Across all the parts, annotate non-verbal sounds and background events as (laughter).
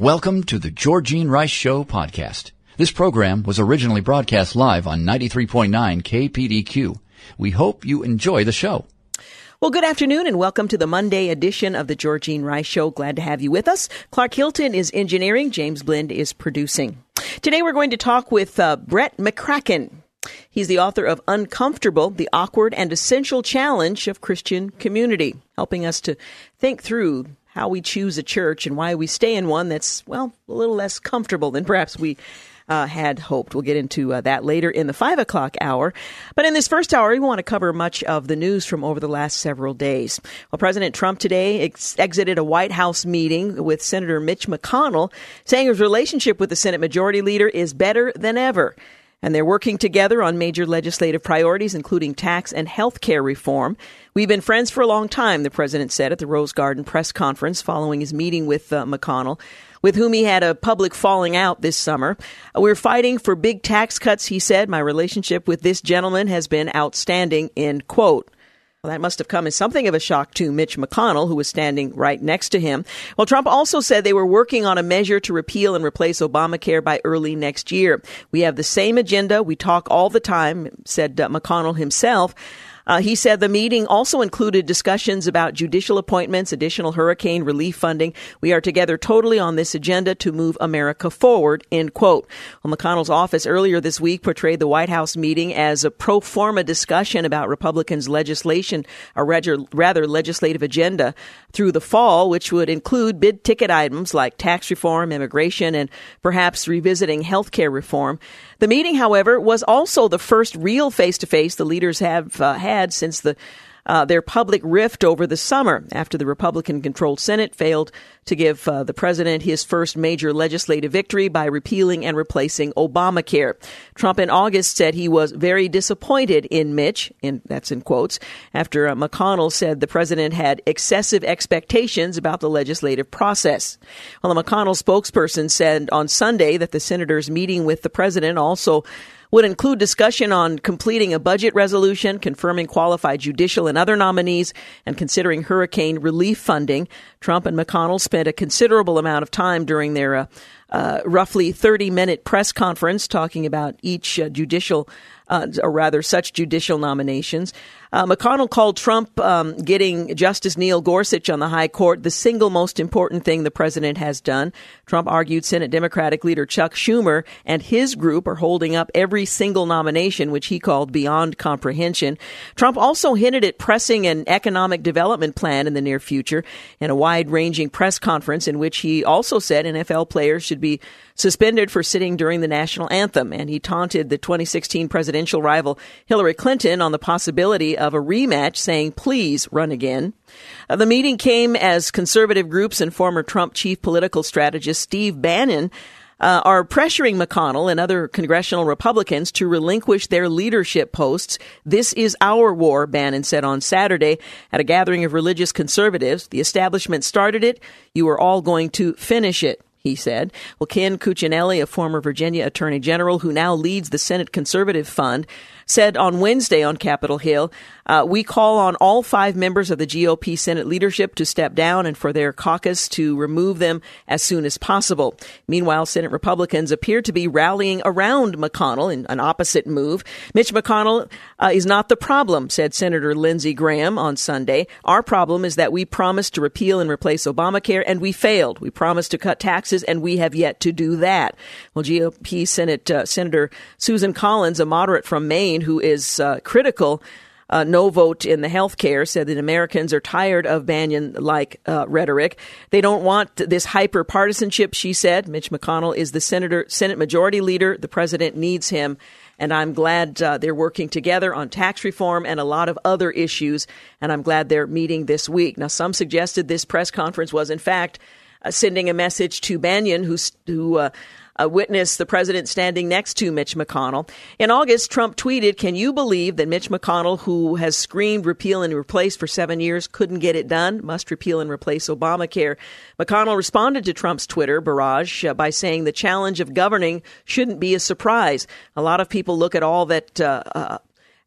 Welcome to the Georgene Rice Show podcast. This program was originally broadcast live on 93.9 KPDQ. We hope you enjoy the show. Well, good afternoon and welcome to the Monday edition of the Georgene Rice Show. Glad to have you with us. Clark Hilton is engineering, James Blend is producing. Today we're going to talk with uh, Brett McCracken. He's the author of Uncomfortable, the Awkward and Essential Challenge of Christian Community, helping us to think through how we choose a church and why we stay in one that's, well, a little less comfortable than perhaps we uh, had hoped. We'll get into uh, that later in the five o'clock hour. But in this first hour, we want to cover much of the news from over the last several days. Well, President Trump today ex- exited a White House meeting with Senator Mitch McConnell, saying his relationship with the Senate Majority Leader is better than ever and they're working together on major legislative priorities, including tax and health care reform. We've been friends for a long time, the president said at the Rose Garden press conference following his meeting with uh, McConnell, with whom he had a public falling out this summer. We're fighting for big tax cuts, he said. My relationship with this gentleman has been outstanding, end quote. Well, that must have come as something of a shock to Mitch McConnell, who was standing right next to him. Well, Trump also said they were working on a measure to repeal and replace Obamacare by early next year. We have the same agenda. We talk all the time, said uh, McConnell himself. Uh, he said the meeting also included discussions about judicial appointments, additional hurricane relief funding. We are together totally on this agenda to move America forward, end quote. Well, McConnell's office earlier this week portrayed the White House meeting as a pro forma discussion about Republicans' legislation, a rather, legislative agenda through the fall, which would include bid ticket items like tax reform, immigration, and perhaps revisiting health care reform. The meeting, however, was also the first real face to face the leaders have uh, had since the uh, their public rift over the summer after the Republican controlled Senate failed to give uh, the president his first major legislative victory by repealing and replacing Obamacare. Trump in August said he was very disappointed in Mitch, and that's in quotes, after uh, McConnell said the president had excessive expectations about the legislative process. Well, the McConnell spokesperson said on Sunday that the senator's meeting with the president also would include discussion on completing a budget resolution, confirming qualified judicial and other nominees, and considering hurricane relief funding. Trump and McConnell spent a considerable amount of time during their uh, uh, roughly 30 minute press conference talking about each uh, judicial uh, or rather, such judicial nominations. Uh, McConnell called Trump um, getting Justice Neil Gorsuch on the high court the single most important thing the president has done. Trump argued Senate Democratic leader Chuck Schumer and his group are holding up every single nomination, which he called beyond comprehension. Trump also hinted at pressing an economic development plan in the near future in a wide ranging press conference in which he also said NFL players should be suspended for sitting during the national anthem. And he taunted the 2016 presidential rival Hillary Clinton on the possibility of a rematch, saying, please run again. Uh, the meeting came as conservative groups and former Trump chief political strategist Steve Bannon uh, are pressuring McConnell and other congressional Republicans to relinquish their leadership posts. This is our war, Bannon said on Saturday at a gathering of religious conservatives. The establishment started it. You are all going to finish it he said. Well, Ken Cuccinelli, a former Virginia Attorney General who now leads the Senate Conservative Fund, said on Wednesday on Capitol Hill, uh, we call on all five members of the GOP Senate leadership to step down and for their caucus to remove them as soon as possible. Meanwhile, Senate Republicans appear to be rallying around McConnell in an opposite move. Mitch McConnell uh, is not the problem, said Senator Lindsey Graham on Sunday. Our problem is that we promised to repeal and replace Obamacare and we failed. We promised to cut taxes and we have yet to do that. Well, GOP Senate uh, Senator Susan Collins, a moderate from Maine who is uh, critical uh, no vote in the health care said that Americans are tired of Bannon like uh, rhetoric. They don't want this hyper partisanship, she said. Mitch McConnell is the senator, Senate Majority Leader. The president needs him. And I'm glad uh, they're working together on tax reform and a lot of other issues. And I'm glad they're meeting this week. Now, some suggested this press conference was, in fact, uh, sending a message to Bannon, who, who uh, witness the president standing next to Mitch McConnell. In August, Trump tweeted, Can you believe that Mitch McConnell, who has screamed repeal and replace for seven years, couldn't get it done? Must repeal and replace Obamacare. McConnell responded to Trump's Twitter barrage uh, by saying the challenge of governing shouldn't be a surprise. A lot of people look at all that. Uh, uh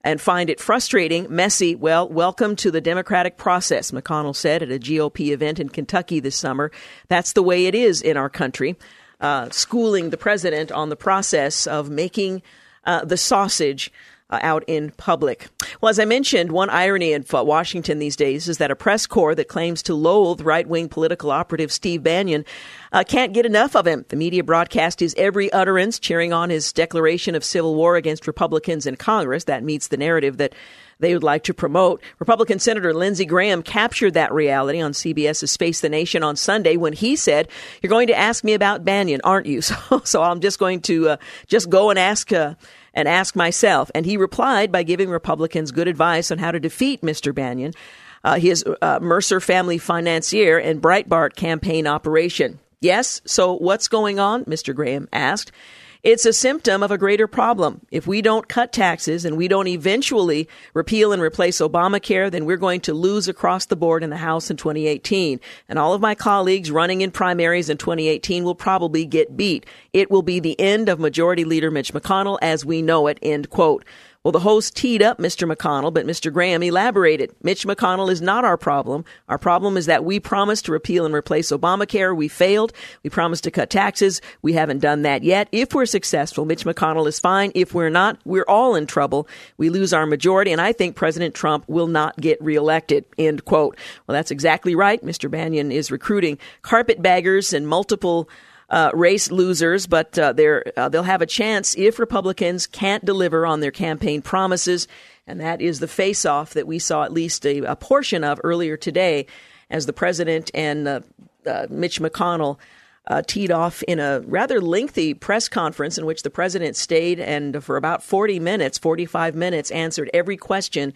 and find it frustrating, messy. Well, welcome to the democratic process, McConnell said at a GOP event in Kentucky this summer. That's the way it is in our country uh, schooling the president on the process of making uh, the sausage uh, out in public. Well, as I mentioned, one irony in Washington these days is that a press corps that claims to loathe right wing political operative Steve Bannon uh, can't get enough of him. The media broadcast his every utterance, cheering on his declaration of civil war against Republicans in Congress. That meets the narrative that they would like to promote. Republican Senator Lindsey Graham captured that reality on CBS's Face the Nation on Sunday when he said, "You're going to ask me about Bannon, aren't you?" (laughs) So, so I'm just going to uh, just go and ask. Uh, and ask myself. And he replied by giving Republicans good advice on how to defeat Mr. Bannon, uh, his uh, Mercer family financier and Breitbart campaign operation. Yes, so what's going on? Mr. Graham asked. It's a symptom of a greater problem. If we don't cut taxes and we don't eventually repeal and replace Obamacare, then we're going to lose across the board in the House in 2018. And all of my colleagues running in primaries in 2018 will probably get beat. It will be the end of Majority Leader Mitch McConnell as we know it, end quote. Well, the host teed up Mr. McConnell, but Mr. Graham elaborated. Mitch McConnell is not our problem. Our problem is that we promised to repeal and replace Obamacare. We failed. We promised to cut taxes. We haven't done that yet. If we're successful, Mitch McConnell is fine. If we're not, we're all in trouble. We lose our majority, and I think President Trump will not get reelected. End quote. Well, that's exactly right. Mr. Bannon is recruiting carpetbaggers and multiple uh, race losers, but uh, uh, they'll have a chance if Republicans can't deliver on their campaign promises. And that is the face off that we saw at least a, a, portion of earlier today as the president and uh, uh, Mitch McConnell. Uh, teed off in a rather lengthy press conference in which the president stayed and for about 40 minutes, 45 minutes, answered every question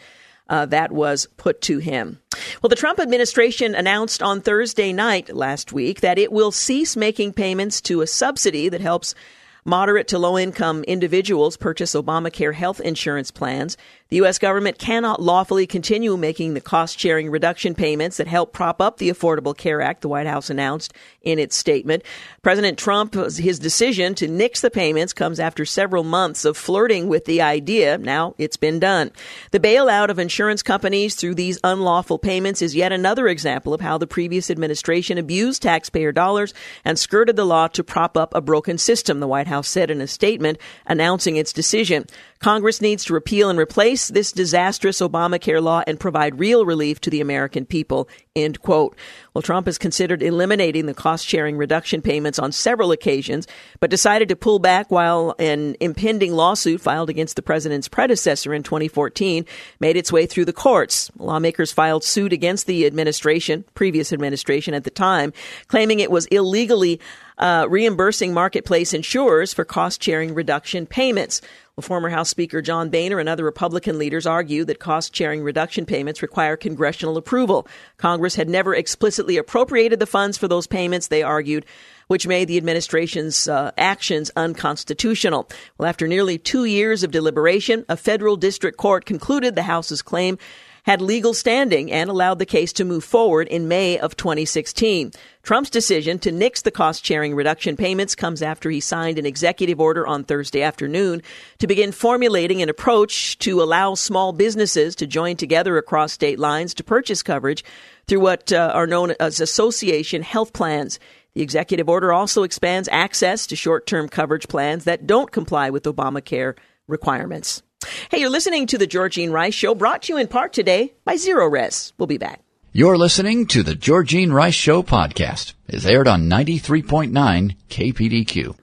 uh, that was put to him. Well, the Trump administration announced on Thursday night last week that it will cease making payments to a subsidy that helps moderate to low income individuals purchase Obamacare health insurance plans. The U.S. government cannot lawfully continue making the cost sharing reduction payments that help prop up the Affordable Care Act, the White House announced in its statement. President Trump, his decision to nix the payments comes after several months of flirting with the idea. Now it's been done. The bailout of insurance companies through these unlawful payments is yet another example of how the previous administration abused taxpayer dollars and skirted the law to prop up a broken system, the White House said in a statement announcing its decision. Congress needs to repeal and replace this disastrous Obamacare law and provide real relief to the American people. End quote. Well, Trump has considered eliminating the cost sharing reduction payments on several occasions, but decided to pull back while an impending lawsuit filed against the president's predecessor in 2014 made its way through the courts. Lawmakers filed suit against the administration, previous administration at the time, claiming it was illegally uh, reimbursing marketplace insurers for cost sharing reduction payments. Former House Speaker John Boehner and other Republican leaders argue that cost sharing reduction payments require congressional approval. Congress had never explicitly appropriated the funds for those payments, they argued, which made the administration's uh, actions unconstitutional. Well, after nearly two years of deliberation, a federal district court concluded the House's claim had legal standing and allowed the case to move forward in May of 2016. Trump's decision to nix the cost sharing reduction payments comes after he signed an executive order on Thursday afternoon to begin formulating an approach to allow small businesses to join together across state lines to purchase coverage through what uh, are known as association health plans. The executive order also expands access to short term coverage plans that don't comply with Obamacare requirements. Hey, you're listening to the Georgene Rice Show, brought to you in part today by Zerorez. We'll be back. You're listening to the Georgene Rice Show podcast. It's aired on 93.9 KPDQ.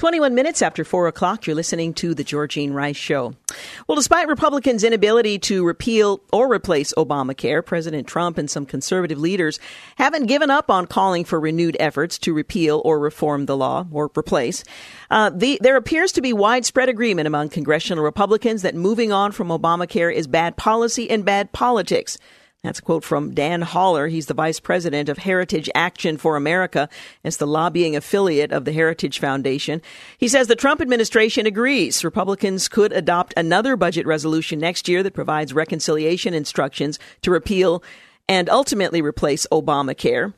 21 minutes after 4 o'clock, you're listening to The Georgene Rice Show. Well, despite Republicans' inability to repeal or replace Obamacare, President Trump and some conservative leaders haven't given up on calling for renewed efforts to repeal or reform the law or replace. Uh, the, there appears to be widespread agreement among congressional Republicans that moving on from Obamacare is bad policy and bad politics. That's a quote from Dan Holler. He's the vice president of Heritage Action for America. It's the lobbying affiliate of the Heritage Foundation. He says the Trump administration agrees Republicans could adopt another budget resolution next year that provides reconciliation instructions to repeal and ultimately replace Obamacare.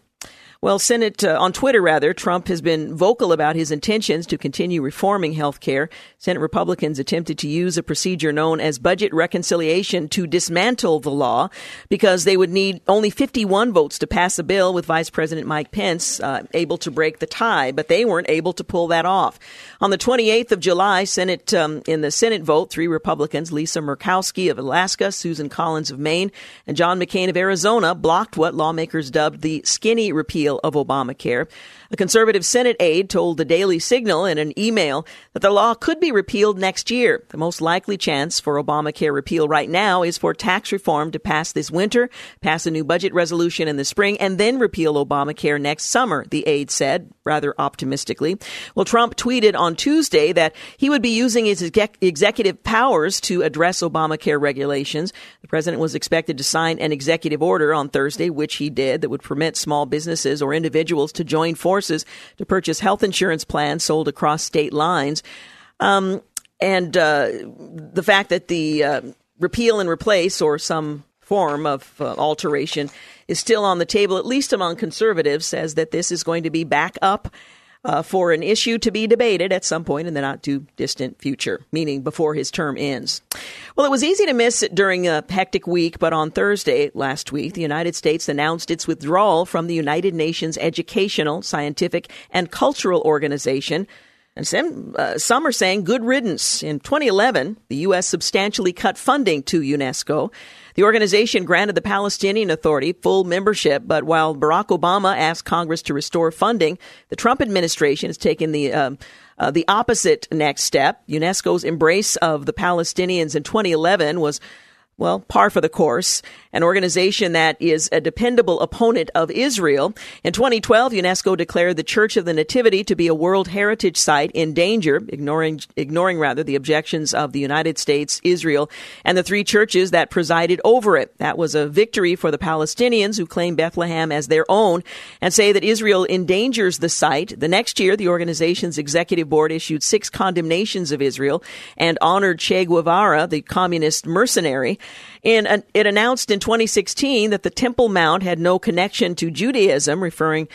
Well, Senate, uh, on Twitter rather, Trump has been vocal about his intentions to continue reforming health care. Senate Republicans attempted to use a procedure known as budget reconciliation to dismantle the law because they would need only 51 votes to pass a bill with Vice President Mike Pence uh, able to break the tie, but they weren't able to pull that off. On the 28th of July, Senate um, in the Senate vote, three Republicans, Lisa Murkowski of Alaska, Susan Collins of Maine, and John McCain of Arizona, blocked what lawmakers dubbed the skinny repeal of Obamacare. A conservative Senate aide told the Daily Signal in an email that the law could be repealed next year. The most likely chance for Obamacare repeal right now is for tax reform to pass this winter, pass a new budget resolution in the spring, and then repeal Obamacare next summer, the aide said, rather optimistically. Well, Trump tweeted on Tuesday that he would be using his executive powers to address Obamacare regulations. The president was expected to sign an executive order on Thursday, which he did, that would permit small businesses or individuals to join forces forces to purchase health insurance plans sold across state lines. Um, and uh, the fact that the uh, repeal and replace or some form of uh, alteration is still on the table, at least among conservatives, says that this is going to be back up uh, for an issue to be debated at some point in the not too distant future, meaning before his term ends. Well, it was easy to miss it during a hectic week, but on Thursday last week, the United States announced its withdrawal from the United Nations Educational, Scientific, and Cultural Organization. And some, uh, some are saying good riddance. In 2011, the U.S. substantially cut funding to UNESCO. The organization granted the Palestinian Authority full membership, but while Barack Obama asked Congress to restore funding, the Trump administration has taken the uh, uh, the opposite next step. UNESCO's embrace of the Palestinians in 2011 was well, par for the course, an organization that is a dependable opponent of Israel. In 2012, UNESCO declared the Church of the Nativity to be a World Heritage Site in danger, ignoring, ignoring rather the objections of the United States, Israel, and the three churches that presided over it. That was a victory for the Palestinians who claim Bethlehem as their own and say that Israel endangers the site. The next year, the organization's executive board issued six condemnations of Israel and honored Che Guevara, the communist mercenary. And it announced in 2016 that the Temple Mount had no connection to Judaism, referring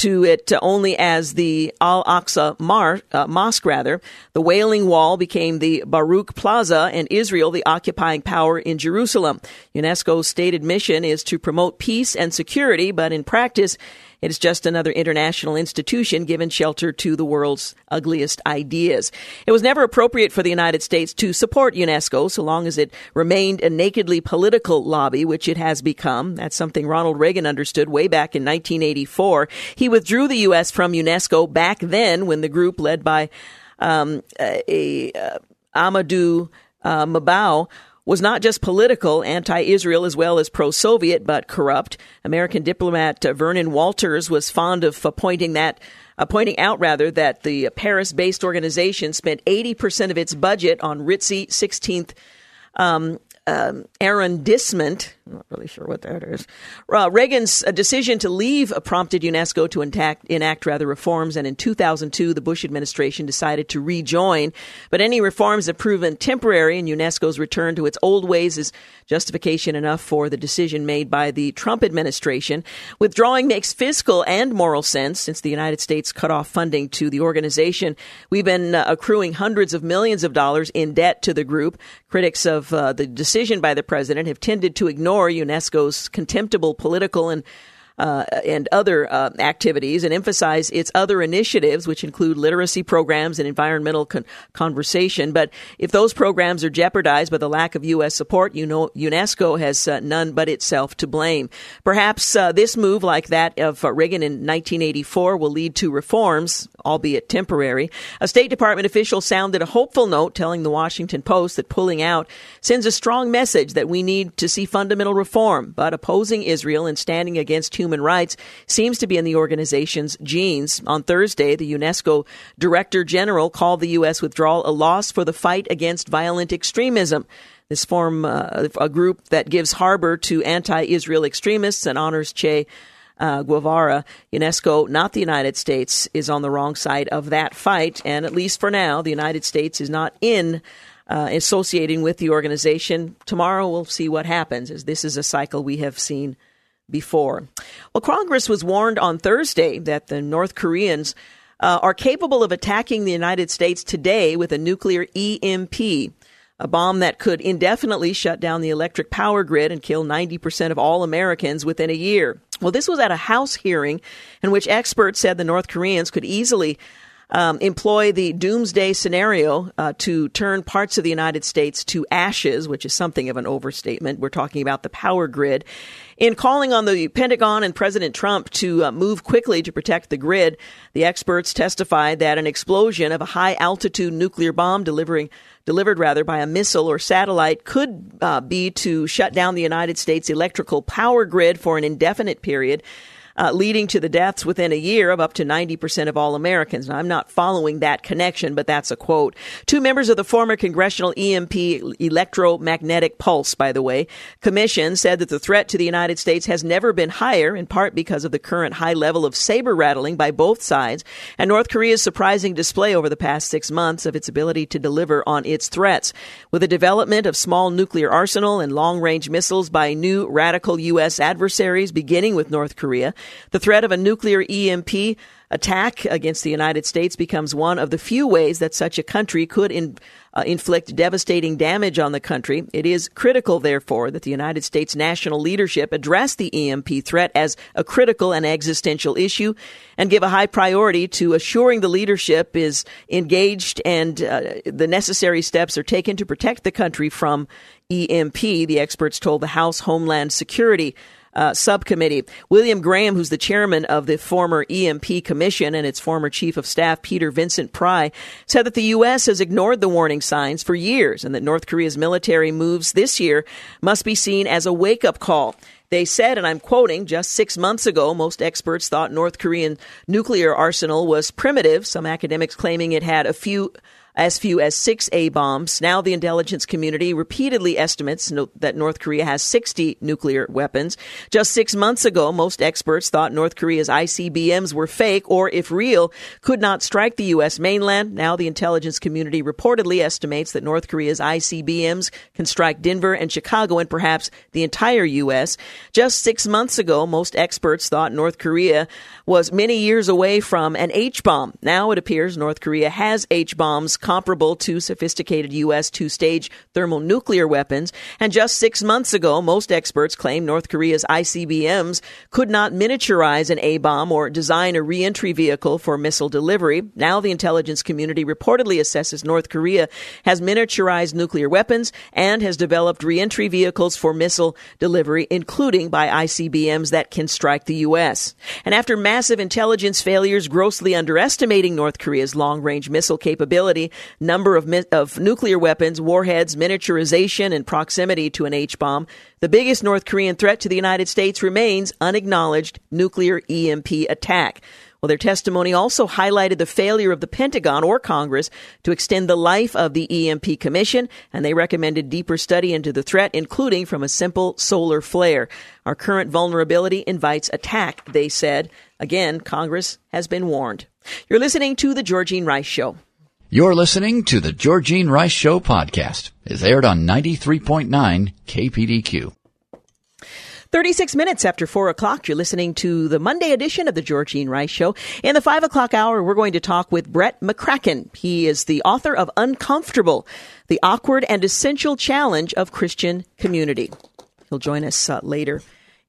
to it only as the Al Aqsa Mar- uh, Mosque, rather. The Wailing Wall became the Buraq Plaza, and Israel the occupying power in Jerusalem. UNESCO's stated mission is to promote peace and security, but in practice, it is just another international institution given shelter to the world's ugliest ideas. It was never appropriate for the United States to support UNESCO so long as it remained a nakedly political lobby, which it has become. That's something Ronald Reagan understood way back in 1984. He withdrew the U.S. from UNESCO back then when the group led by um, a, a uh, Amadou uh, was not just political, anti Israel as well as pro Soviet, but corrupt. American diplomat uh, Vernon Walters was fond of pointing that. Uh, pointing out rather that the Paris based organization spent 80% of its budget on ritzy 16th um, um, arrondissement. I'm not really sure what that is. Uh, Reagan's uh, decision to leave prompted UNESCO to enact, enact rather reforms, and in 2002, the Bush administration decided to rejoin. But any reforms have proven temporary, and UNESCO's return to its old ways is justification enough for the decision made by the Trump administration. Withdrawing makes fiscal and moral sense since the United States cut off funding to the organization. We've been uh, accruing hundreds of millions of dollars in debt to the group. Critics of uh, the decision by the president have tended to ignore UNESCO's contemptible political and uh, and other uh, activities and emphasize its other initiatives, which include literacy programs and environmental con- conversation. But if those programs are jeopardized by the lack of U.S. support, you know, UNESCO has uh, none but itself to blame. Perhaps uh, this move, like that of uh, Reagan in 1984, will lead to reforms, albeit temporary. A State Department official sounded a hopeful note telling the Washington Post that pulling out sends a strong message that we need to see fundamental reform, but opposing Israel and standing against human human rights seems to be in the organization's genes. On Thursday, the UNESCO Director General called the U.S. withdrawal a loss for the fight against violent extremism. This form uh, a group that gives harbor to anti-Israel extremists and honors Che uh, Guevara, UNESCO, not the United States, is on the wrong side of that fight. And at least for now, the United States is not in uh, associating with the organization. Tomorrow we'll see what happens, as this is a cycle we have seen before. Well, Congress was warned on Thursday that the North Koreans uh, are capable of attacking the United States today with a nuclear EMP a bomb that could indefinitely shut down the electric power grid and kill 90% of all Americans within a year. Well, this was at a House hearing in which experts said the North Koreans could easily um, employ the doomsday scenario uh, to turn parts of the United States to ashes, which is something of an overstatement. We're talking about the power grid. In calling on the Pentagon and President Trump to uh, move quickly to protect the grid, the experts testified that an explosion of a high altitude nuclear bomb delivering delivered rather by a missile or satellite could uh, be to shut down the United States electrical power grid for an indefinite period uh, leading to the deaths within a year of up to 90% of all Americans. Now, I'm not following that connection, but that's a quote. Two members of the former Congressional EMP electromagnetic pulse, by the way, commission said that the threat to the United States has never been higher, in part because of the current high level of saber rattling by both sides and North Korea's surprising display over the past six months of its ability to deliver on its threats. With the development of small nuclear arsenal and long range missiles by new radical U.S. adversaries, beginning with North Korea, the threat of a nuclear EMP attack against the United States becomes one of the few ways that such a country could in, uh, inflict devastating damage on the country. It is critical, therefore, that the United States national leadership address the EMP threat as a critical and existential issue and give a high priority to assuring the leadership is engaged and uh, the necessary steps are taken to protect the country from EMP, the experts told the House Homeland Security uh, subcommittee. William Graham, who's the chairman of the former EMP Commission and its former chief of staff, Peter Vincent Pry, said that the U.S. has ignored the warning signs for years and that North Korea's military moves this year must be seen as a wake up call. They said, and I'm quoting, just six months ago, most experts thought North Korean nuclear arsenal was primitive, some academics claiming it had a few as few as six A bombs. Now, the intelligence community repeatedly estimates that North Korea has 60 nuclear weapons. Just six months ago, most experts thought North Korea's ICBMs were fake or, if real, could not strike the U.S. mainland. Now, the intelligence community reportedly estimates that North Korea's ICBMs can strike Denver and Chicago and perhaps the entire U.S. Just six months ago, most experts thought North Korea was many years away from an H bomb. Now it appears North Korea has H bombs comparable to sophisticated U.S. two stage thermonuclear weapons. And just six months ago, most experts claimed North Korea's ICBMs could not miniaturize an A bomb or design a reentry vehicle for missile delivery. Now the intelligence community reportedly assesses North Korea has miniaturized nuclear weapons and has developed reentry vehicles for missile delivery, including by ICBMs that can strike the U.S. And after massive intelligence failures grossly underestimating North Korea's long range missile capability, number of, mi- of nuclear weapons, warheads, miniaturization, and proximity to an H bomb, the biggest North Korean threat to the United States remains unacknowledged nuclear EMP attack. Well, their testimony also highlighted the failure of the Pentagon or Congress to extend the life of the EMP Commission, and they recommended deeper study into the threat, including from a simple solar flare. Our current vulnerability invites attack, they said. Again, Congress has been warned. You're listening to The Georgene Rice Show. You're listening to the Georgene Rice Show podcast. It's aired on 93.9 KPDQ. 36 minutes after 4 o'clock, you're listening to the Monday edition of the Georgene Rice Show. In the 5 o'clock hour, we're going to talk with Brett McCracken. He is the author of Uncomfortable, the awkward and essential challenge of Christian community. He'll join us uh, later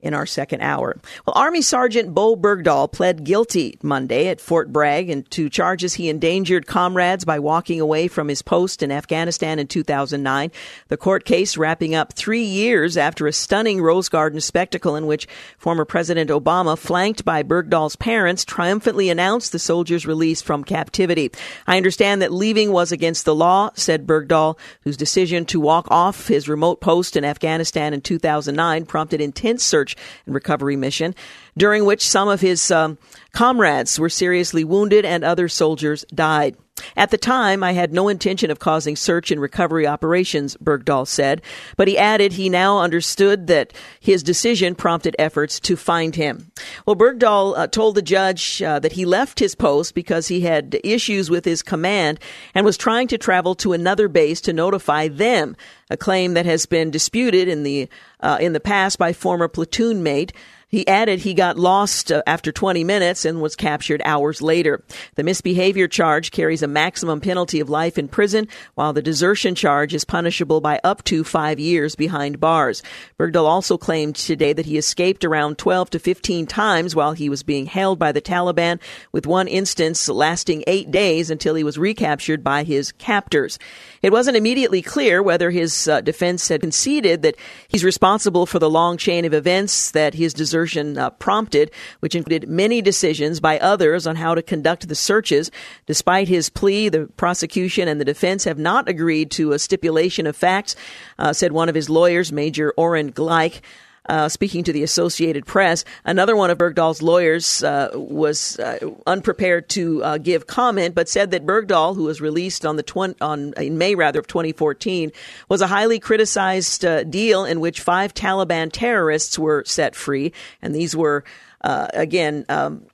in our second hour. Well, Army Sergeant Bowe Bergdahl pled guilty Monday at Fort Bragg and to charges he endangered comrades by walking away from his post in Afghanistan in 2009. The court case wrapping up three years after a stunning Rose Garden spectacle in which former President Obama, flanked by Bergdahl's parents, triumphantly announced the soldier's release from captivity. I understand that leaving was against the law, said Bergdahl, whose decision to walk off his remote post in Afghanistan in 2009 prompted intense search search and recovery mission. During which some of his um, comrades were seriously wounded and other soldiers died. At the time, I had no intention of causing search and recovery operations, Bergdahl said, but he added he now understood that his decision prompted efforts to find him. Well, Bergdahl uh, told the judge uh, that he left his post because he had issues with his command and was trying to travel to another base to notify them, a claim that has been disputed in the uh, in the past by former platoon mate he added he got lost uh, after 20 minutes and was captured hours later. The misbehavior charge carries a maximum penalty of life in prison, while the desertion charge is punishable by up to five years behind bars. Bergdahl also claimed today that he escaped around 12 to 15 times while he was being held by the Taliban, with one instance lasting eight days until he was recaptured by his captors. It wasn't immediately clear whether his uh, defense had conceded that he's responsible for the long chain of events that his desertion uh, prompted, which included many decisions by others on how to conduct the searches. Despite his plea, the prosecution and the defense have not agreed to a stipulation of facts, uh, said one of his lawyers, Major Oren Gleich. Uh, speaking to the Associated Press. Another one of Bergdahl's lawyers uh, was uh, unprepared to uh, give comment, but said that Bergdahl, who was released on the tw- on in May rather of 2014, was a highly criticized uh, deal in which five Taliban terrorists were set free, and these were. Uh, again, um,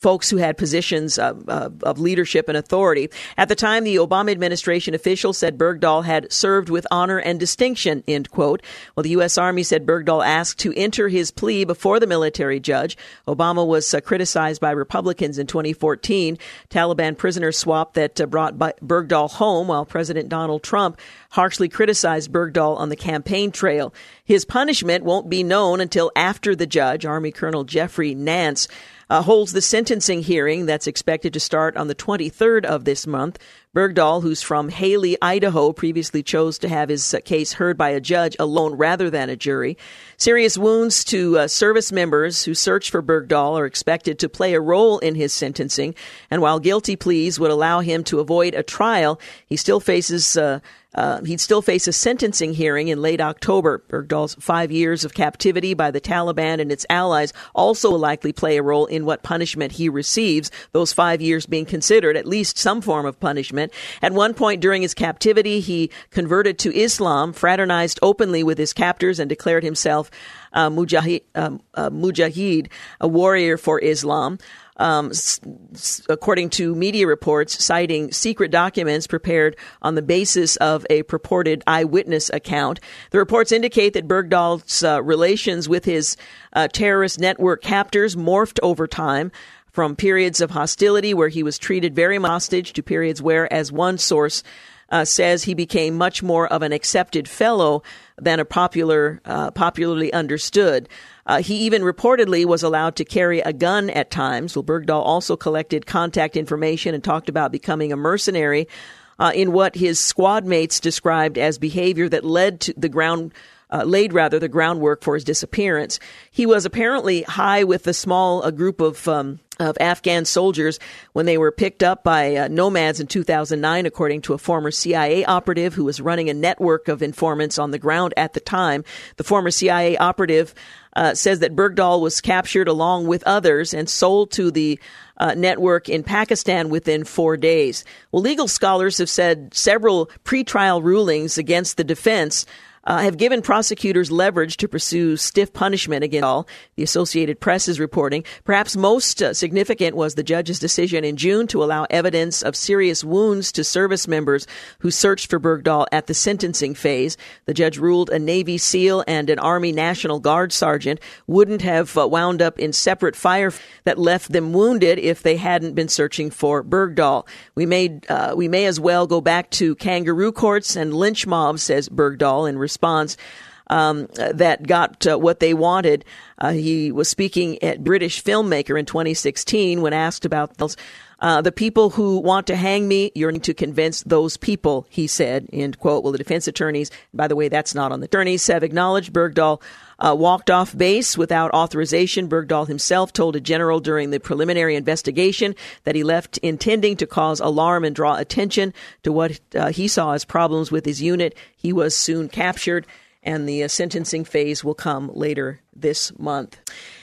folks who had positions of, of, of, leadership and authority. At the time, the Obama administration official said Bergdahl had served with honor and distinction, end quote. Well, the U.S. Army said Bergdahl asked to enter his plea before the military judge. Obama was uh, criticized by Republicans in 2014. Taliban prisoner swap that uh, brought Bergdahl home while President Donald Trump harshly criticized Bergdahl on the campaign trail. His punishment won't be known until after the judge, Army Colonel Jeffrey Nance, uh, holds the sentencing hearing that's expected to start on the 23rd of this month. Bergdahl, who's from Hailey, Idaho, previously chose to have his uh, case heard by a judge alone rather than a jury. Serious wounds to uh, service members who searched for Bergdahl are expected to play a role in his sentencing. And while guilty pleas would allow him to avoid a trial, he still faces uh, uh, he'd still face a sentencing hearing in late October. Bergdahl's five years of captivity by the Taliban and its allies also will likely play a role in what punishment he receives, those five years being considered at least some form of punishment. At one point during his captivity, he converted to Islam, fraternized openly with his captors, and declared himself uh, mujahid, um, uh, mujahid, a warrior for Islam um, s- according to media reports citing secret documents prepared on the basis of a purported eyewitness account. The reports indicate that Bergdahl's uh, relations with his uh, terrorist network captors morphed over time from periods of hostility where he was treated very hostage to periods where, as one source uh, says, he became much more of an accepted fellow than a popular, uh, popularly understood. Uh, he even reportedly was allowed to carry a gun at times. Well, Bergdahl also collected contact information and talked about becoming a mercenary uh, in what his squad mates described as behavior that led to the ground. Uh, laid rather the groundwork for his disappearance. He was apparently high with a small a group of um, of Afghan soldiers when they were picked up by uh, nomads in 2009, according to a former CIA operative who was running a network of informants on the ground at the time. The former CIA operative uh, says that Bergdahl was captured along with others and sold to the uh, network in Pakistan within four days. Well, legal scholars have said several pretrial rulings against the defense uh, have given prosecutors leverage to pursue stiff punishment against all. The Associated Press is reporting. Perhaps most uh, significant was the judge's decision in June to allow evidence of serious wounds to service members who searched for Bergdahl at the sentencing phase. The judge ruled a Navy SEAL and an Army National Guard sergeant wouldn't have uh, wound up in separate fire that left them wounded if they hadn't been searching for Bergdahl. We may uh, we may as well go back to kangaroo courts and lynch mobs, says Bergdahl in response. Um, that got uh, what they wanted. Uh, he was speaking at British filmmaker in 2016 when asked about those. Uh, the people who want to hang me, you're to convince those people, he said, end quote. Well, the defense attorneys, by the way, that's not on the attorneys, have acknowledged Bergdahl uh, walked off base without authorization. Bergdahl himself told a general during the preliminary investigation that he left intending to cause alarm and draw attention to what uh, he saw as problems with his unit. He was soon captured, and the uh, sentencing phase will come later this month.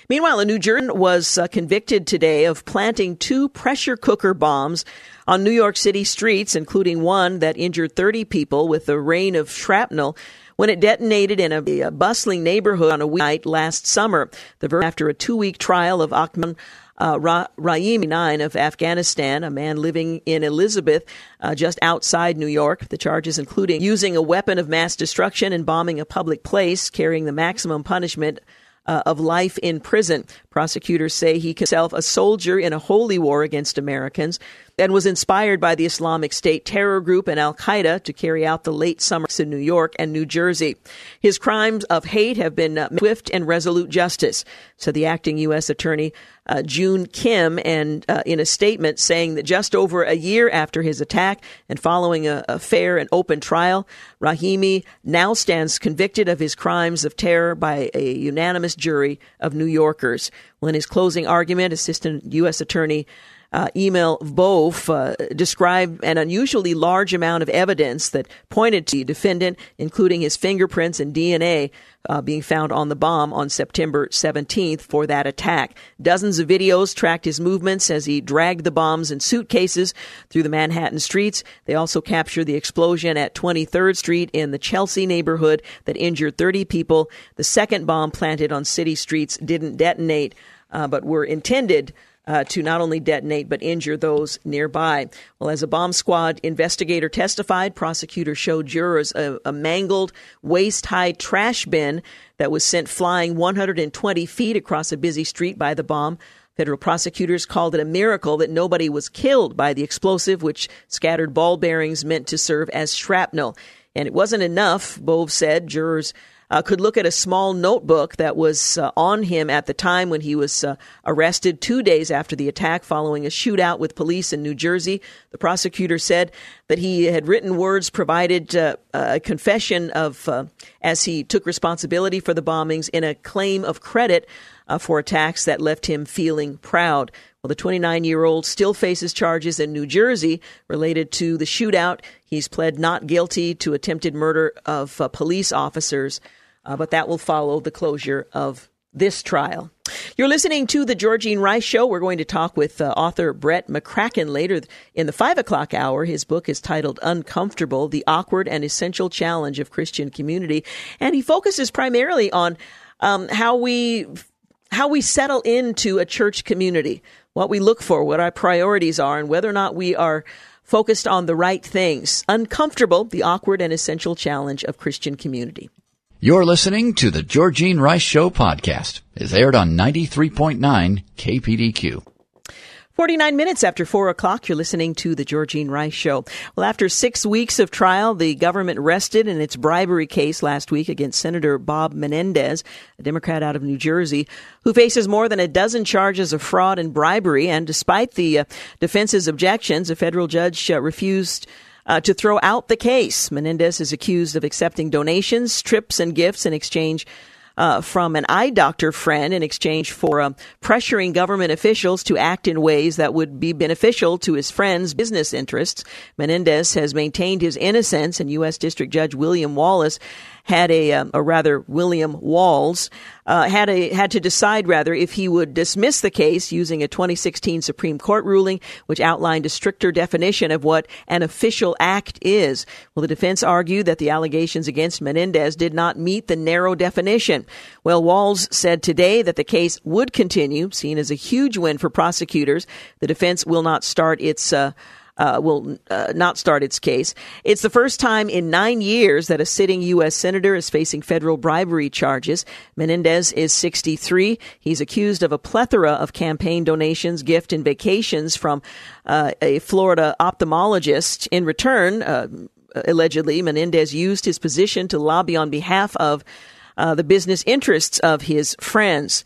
Meanwhile, a New Jersey was uh, convicted today of planting two pressure cooker bombs on New York City streets, including one that injured 30 people with a rain of shrapnel when it detonated in a, a bustling neighborhood on a night last summer. The verdict after a two-week trial of Akhman uh, Ra- Rahimi, nine of Afghanistan, a man living in Elizabeth, uh, just outside New York. The charges including using a weapon of mass destruction and bombing a public place, carrying the maximum punishment uh, of life in prison. Prosecutors say he himself a soldier in a holy war against Americans and was inspired by the Islamic State terror group and Al Qaeda to carry out the late summers in New York and New Jersey. His crimes of hate have been uh, swift and resolute justice, said the acting U.S. Attorney uh, Joon Kim, and uh, in a statement saying that just over a year after his attack and following a, a fair and open trial, Rahimi now stands convicted of his crimes of terror by a unanimous jury of New Yorkers. Well, in his closing argument, Assistant U.S. Attorney uh, Emil Wolf uh, described an unusually large amount of evidence that pointed to the defendant, including his fingerprints and DNA uh, being found on the bomb on September 17th for that attack. Dozens of videos tracked his movements as he dragged the bombs in suitcases through the Manhattan streets. They also captured the explosion at 23rd Street in the Chelsea neighborhood that injured 30 people. The second bomb planted on city streets didn't detonate, uh, but were intended uh, to not only detonate but injure those nearby. Well, as a bomb squad investigator testified, prosecutors showed jurors a, a mangled, waist high trash bin that was sent flying 120 feet across a busy street by the bomb. Federal prosecutors called it a miracle that nobody was killed by the explosive, which scattered ball bearings meant to serve as shrapnel. And it wasn't enough, Bove said. Jurors uh, could look at a small notebook that was uh, on him at the time when he was uh, arrested two days after the attack following a shootout with police in New Jersey. The prosecutor said that he had written words provided uh, a confession of uh, as he took responsibility for the bombings in a claim of credit uh, for attacks that left him feeling proud. Well, the 29 year old still faces charges in New Jersey related to the shootout. He's pled not guilty to attempted murder of uh, police officers uh, but that will follow the closure of this trial. You're listening to the Georgene Rice Show. We're going to talk with uh, author Brett McCracken later in the five o'clock hour. His book is titled Uncomfortable The Awkward and Essential Challenge of Christian Community. And he focuses primarily on um, how we how we settle into a church community, what we look for, what our priorities are, and whether or not we are focused on the right things. Uncomfortable, the awkward and essential challenge of Christian community. You're listening to the Georgene Rice Show podcast. is aired on 93.9 KPDQ. 49 minutes after 4 o'clock, you're listening to the Georgene Rice Show. Well, after six weeks of trial, the government rested in its bribery case last week against Senator Bob Menendez, a Democrat out of New Jersey, who faces more than a dozen charges of fraud and bribery. And despite the uh, defense's objections, a federal judge uh, refused uh, to throw out the case. Menendez is accused of accepting donations, trips, and gifts in exchange uh, from an eye doctor friend in exchange for uh, pressuring government officials to act in ways that would be beneficial to his friend's business interests. Menendez has maintained his innocence, and U.S. District Judge William Wallace had a, um, or rather William Walls, uh, had a had to decide rather if he would dismiss the case using a 2016 Supreme Court ruling, which outlined a stricter definition of what an official act is. Well, the defense argued that the allegations against Menendez did not meet the narrow definition. Well, Walls said today that the case would continue, seen as a huge win for prosecutors. The defense will not start its uh, uh, will uh, not start its case. It's the first time in nine years that a sitting U.S. senator is facing federal bribery charges. Menendez is 63. He's accused of a plethora of campaign donations, gift, and vacations from uh, a Florida ophthalmologist. In return, uh, allegedly, Menendez used his position to lobby on behalf of uh, the business interests of his friends.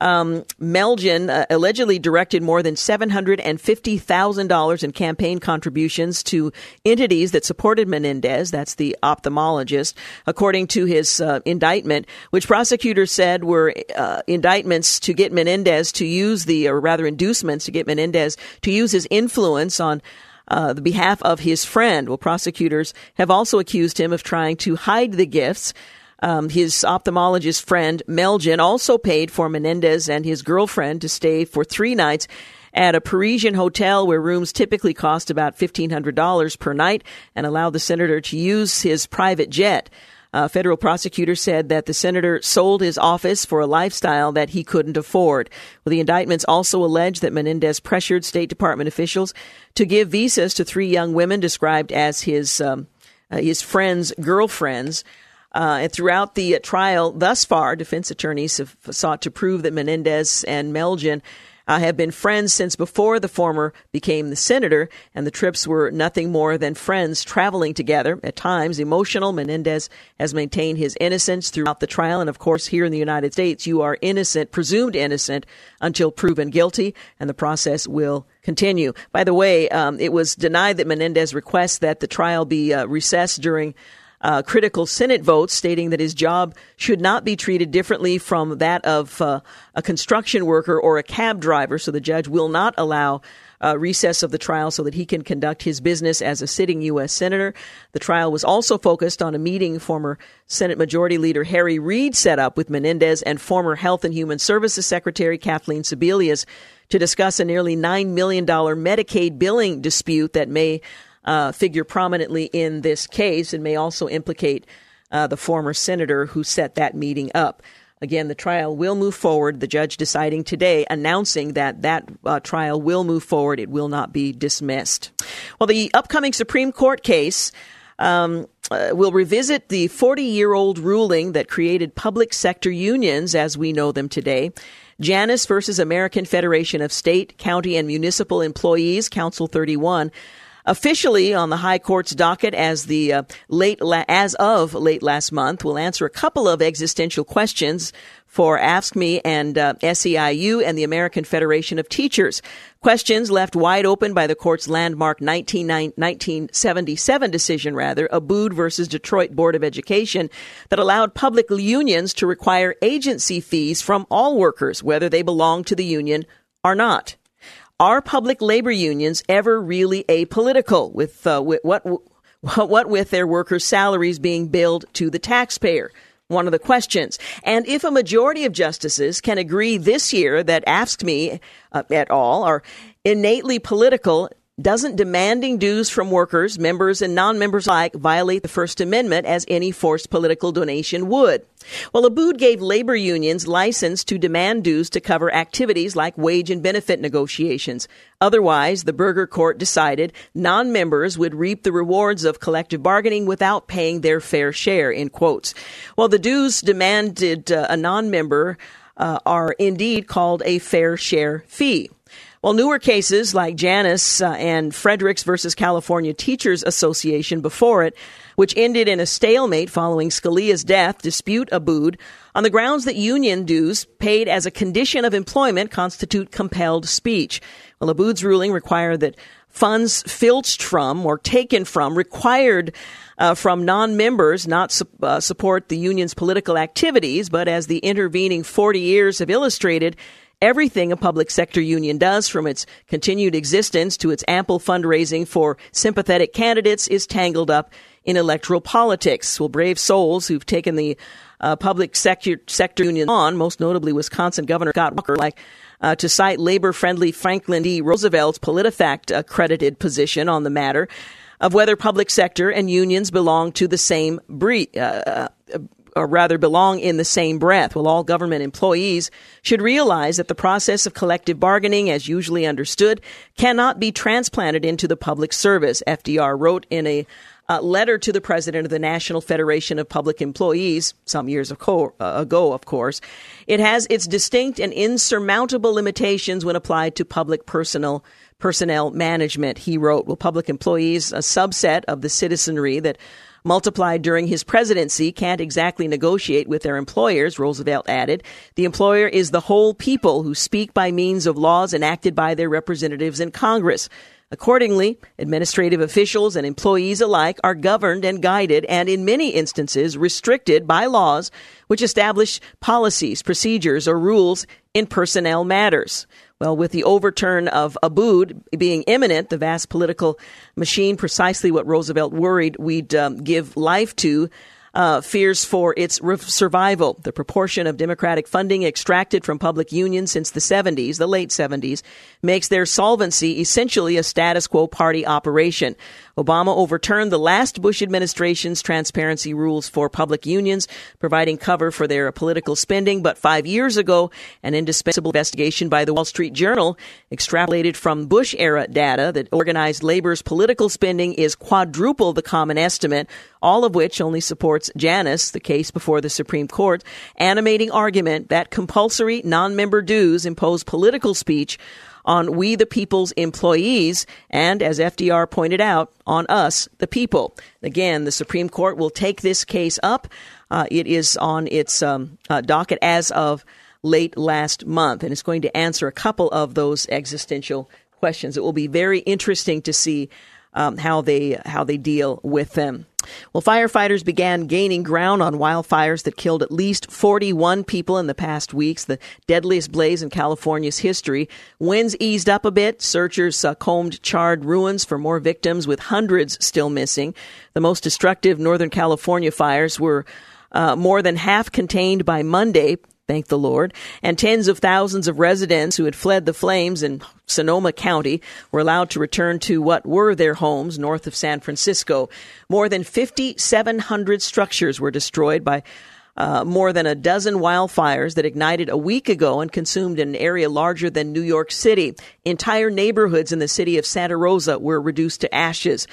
Um, Melgen uh, allegedly directed more than $750,000 in campaign contributions to entities that supported Menendez. That's the ophthalmologist, according to his uh, indictment, which prosecutors said were uh, indictments to get Menendez to use the, or rather inducements to get Menendez to use his influence on uh, the behalf of his friend. Well, prosecutors have also accused him of trying to hide the gifts Um, his ophthalmologist friend Melgen also paid for Menendez and his girlfriend to stay for three nights at a Parisian hotel where rooms typically cost about $1,500 per night and allowed the senator to use his private jet. A federal prosecutor said that the senator sold his office for a lifestyle that he couldn't afford. Well, the indictments also allege that Menendez pressured State Department officials to give visas to three young women described as his um, uh, his friends' girlfriends. Uh, and throughout the trial thus far, defense attorneys have sought to prove that Menendez and Melgen uh, have been friends since before the former became the senator, and the trips were nothing more than friends traveling together. At times, emotional, Menendez has maintained his innocence throughout the trial, and of course, here in the United States, you are innocent, presumed innocent, until proven guilty, and the process will continue. By the way, um, it was denied that Menendez requests that the trial be uh, recessed during uh, critical Senate votes stating that his job should not be treated differently from that of uh, a construction worker or a cab driver. So the judge will not allow uh, recess of the trial so that he can conduct his business as a sitting U.S. Senator. The trial was also focused on a meeting former Senate Majority Leader Harry Reid set up with Menendez and former Health and Human Services Secretary Kathleen Sebelius to discuss a nearly $9 million Medicaid billing dispute that may uh, figure prominently in this case and may also implicate uh, the former senator who set that meeting up. Again, the trial will move forward. The judge deciding today, announcing that that uh, trial will move forward. It will not be dismissed. Well, the upcoming Supreme Court case um, uh, will revisit the 40 year old ruling that created public sector unions as we know them today. Janus versus American Federation of State, County, and Municipal Employees, Council 31 officially on the High Court's docket as the uh, late la- as of late last month. We'll answer a couple of existential questions for AFSCME and uh, SEIU and the American Federation of Teachers. Questions left wide open by the court's landmark 19, 1977 decision, rather, Abood versus Detroit Board of Education, that allowed public unions to require agency fees from all workers, whether they belong to the union or not. Are public labor unions ever really apolitical with, uh, with what, (laughs) what with their workers' salaries being billed to the taxpayer? One of the questions. And if a majority of justices can agree this year that AFSCME uh, at all are innately political, doesn't demanding dues from workers, members, and non-members alike violate the First Amendment as any forced political donation would? Well, Abood gave labor unions license to demand dues to cover activities like wage and benefit negotiations. Otherwise, the Burger Court decided non-members would reap the rewards of collective bargaining without paying their fair share, in quotes. Well, the dues demanded uh, a non-member uh, are indeed called a fair share fee. Well, newer cases like Janus uh, and Friedrichs versus California Teachers Association before it, which ended in a stalemate following Scalia's death, dispute Abood on the grounds that union dues paid as a condition of employment constitute compelled speech. Well, Abood's ruling required that funds filched from or taken from required uh, from non-members not su- uh, support the union's political activities, but as the intervening 40 years have illustrated, everything a public sector union does, from its continued existence to its ample fundraising for sympathetic candidates, is tangled up in electoral politics. Well, brave souls who've taken the uh, public sector, sector union on, most notably Wisconsin Governor Scott Walker, like uh, to cite labor-friendly Franklin D. Roosevelt's PolitiFact accredited position on the matter of whether public sector and unions belong to the same breed, uh or rather belong in the same breath. Well, all government employees should realize that the process of collective bargaining, as usually understood, cannot be transplanted into the public service. FDR wrote in a uh, letter to the president of the National Federation of Public Employees some years ago, uh, ago, of course. It has its distinct and insurmountable limitations when applied to public personnel personnel management. He wrote, "Well, public employees, a subset of the citizenry that multiplied during his presidency can't exactly negotiate with their employers, Roosevelt added. The employer is the whole people who speak by means of laws enacted by their representatives in Congress. Accordingly, administrative officials and employees alike are governed and guided and in many instances restricted by laws which establish policies, procedures, or rules in personnel matters. Well, with the overturn of Abood being imminent, the vast political machine, precisely what Roosevelt worried we'd um, give life to, uh, fears for its re- survival. The proportion of Democratic funding extracted from public unions since the 70s, the late 70s, makes their solvency essentially a status quo party operation. Obama overturned the last Bush administration's transparency rules for public unions, providing cover for their political spending. But five years ago, an indispensable investigation by the Wall Street Journal extrapolated from Bush era data that organized labor's political spending is quadruple the common estimate, all of which only supports Janus, the case before the Supreme Court, animating argument that compulsory non-member dues impose political speech on we the people's employees and, as FDR pointed out, on us, the people. Again, the Supreme Court will take this case up. Uh, it is on its um, uh, docket as of late last month, and it's going to answer a couple of those existential questions. It will be very interesting to see um, how they how they deal with them. Well, firefighters began gaining ground on wildfires that killed at least 41 people in the past weeks, the deadliest blaze in California's history. Winds eased up a bit. Searchers uh, combed charred ruins for more victims, with hundreds still missing. The most destructive Northern California fires were uh, more than half contained by Monday, thank the Lord, and tens of thousands of residents who had fled the flames in Sonoma County were allowed to return to what were their homes north of San Francisco. More than 5,700 structures were destroyed by uh, more than a dozen wildfires that ignited a week ago and consumed an area larger than New York City. Entire neighborhoods in the city of Santa Rosa were reduced to ashes.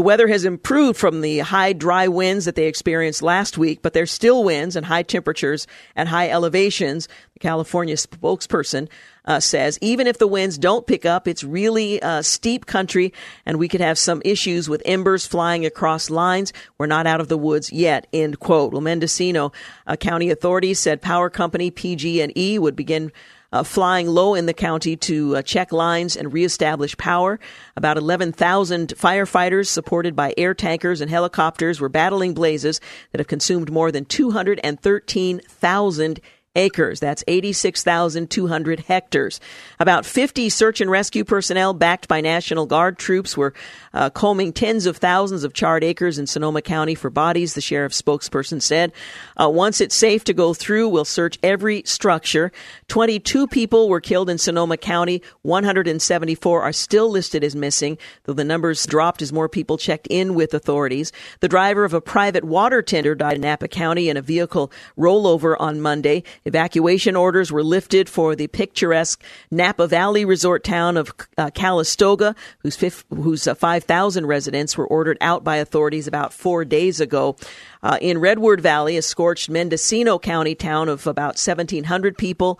The weather has improved from the high, dry winds that they experienced last week, but there's still winds and high temperatures at high elevations. The California spokesperson uh, says even if the winds don't pick up, it's really uh, steep country, and we could have some issues with embers flying across lines. We're not out of the woods yet. End quote. Well, Mendocino uh, County authorities said power company PG&E would begin uh, flying low in the county to uh, check lines and reestablish power. About 11,000 firefighters, supported by air tankers and helicopters, were battling blazes that have consumed more than 213,000 acres. That's 86,200 hectares. About 50 search and rescue personnel backed by National Guard troops were uh, combing tens of thousands of charred acres in Sonoma County for bodies, the sheriff's spokesperson said. Uh, once it's safe to go through, we'll search every structure. 22 people were killed in Sonoma County. 174 are still listed as missing, though the numbers dropped as more people checked in with authorities. The driver of a private water tender died in Napa County in a vehicle rollover on Monday. Evacuation orders were lifted for the picturesque Napa Valley resort town of uh, Calistoga, whose, whose uh, 5,000 residents were ordered out by authorities about four days ago. Uh, in Redwood Valley, a scorched Mendocino County town of about 1,700 people,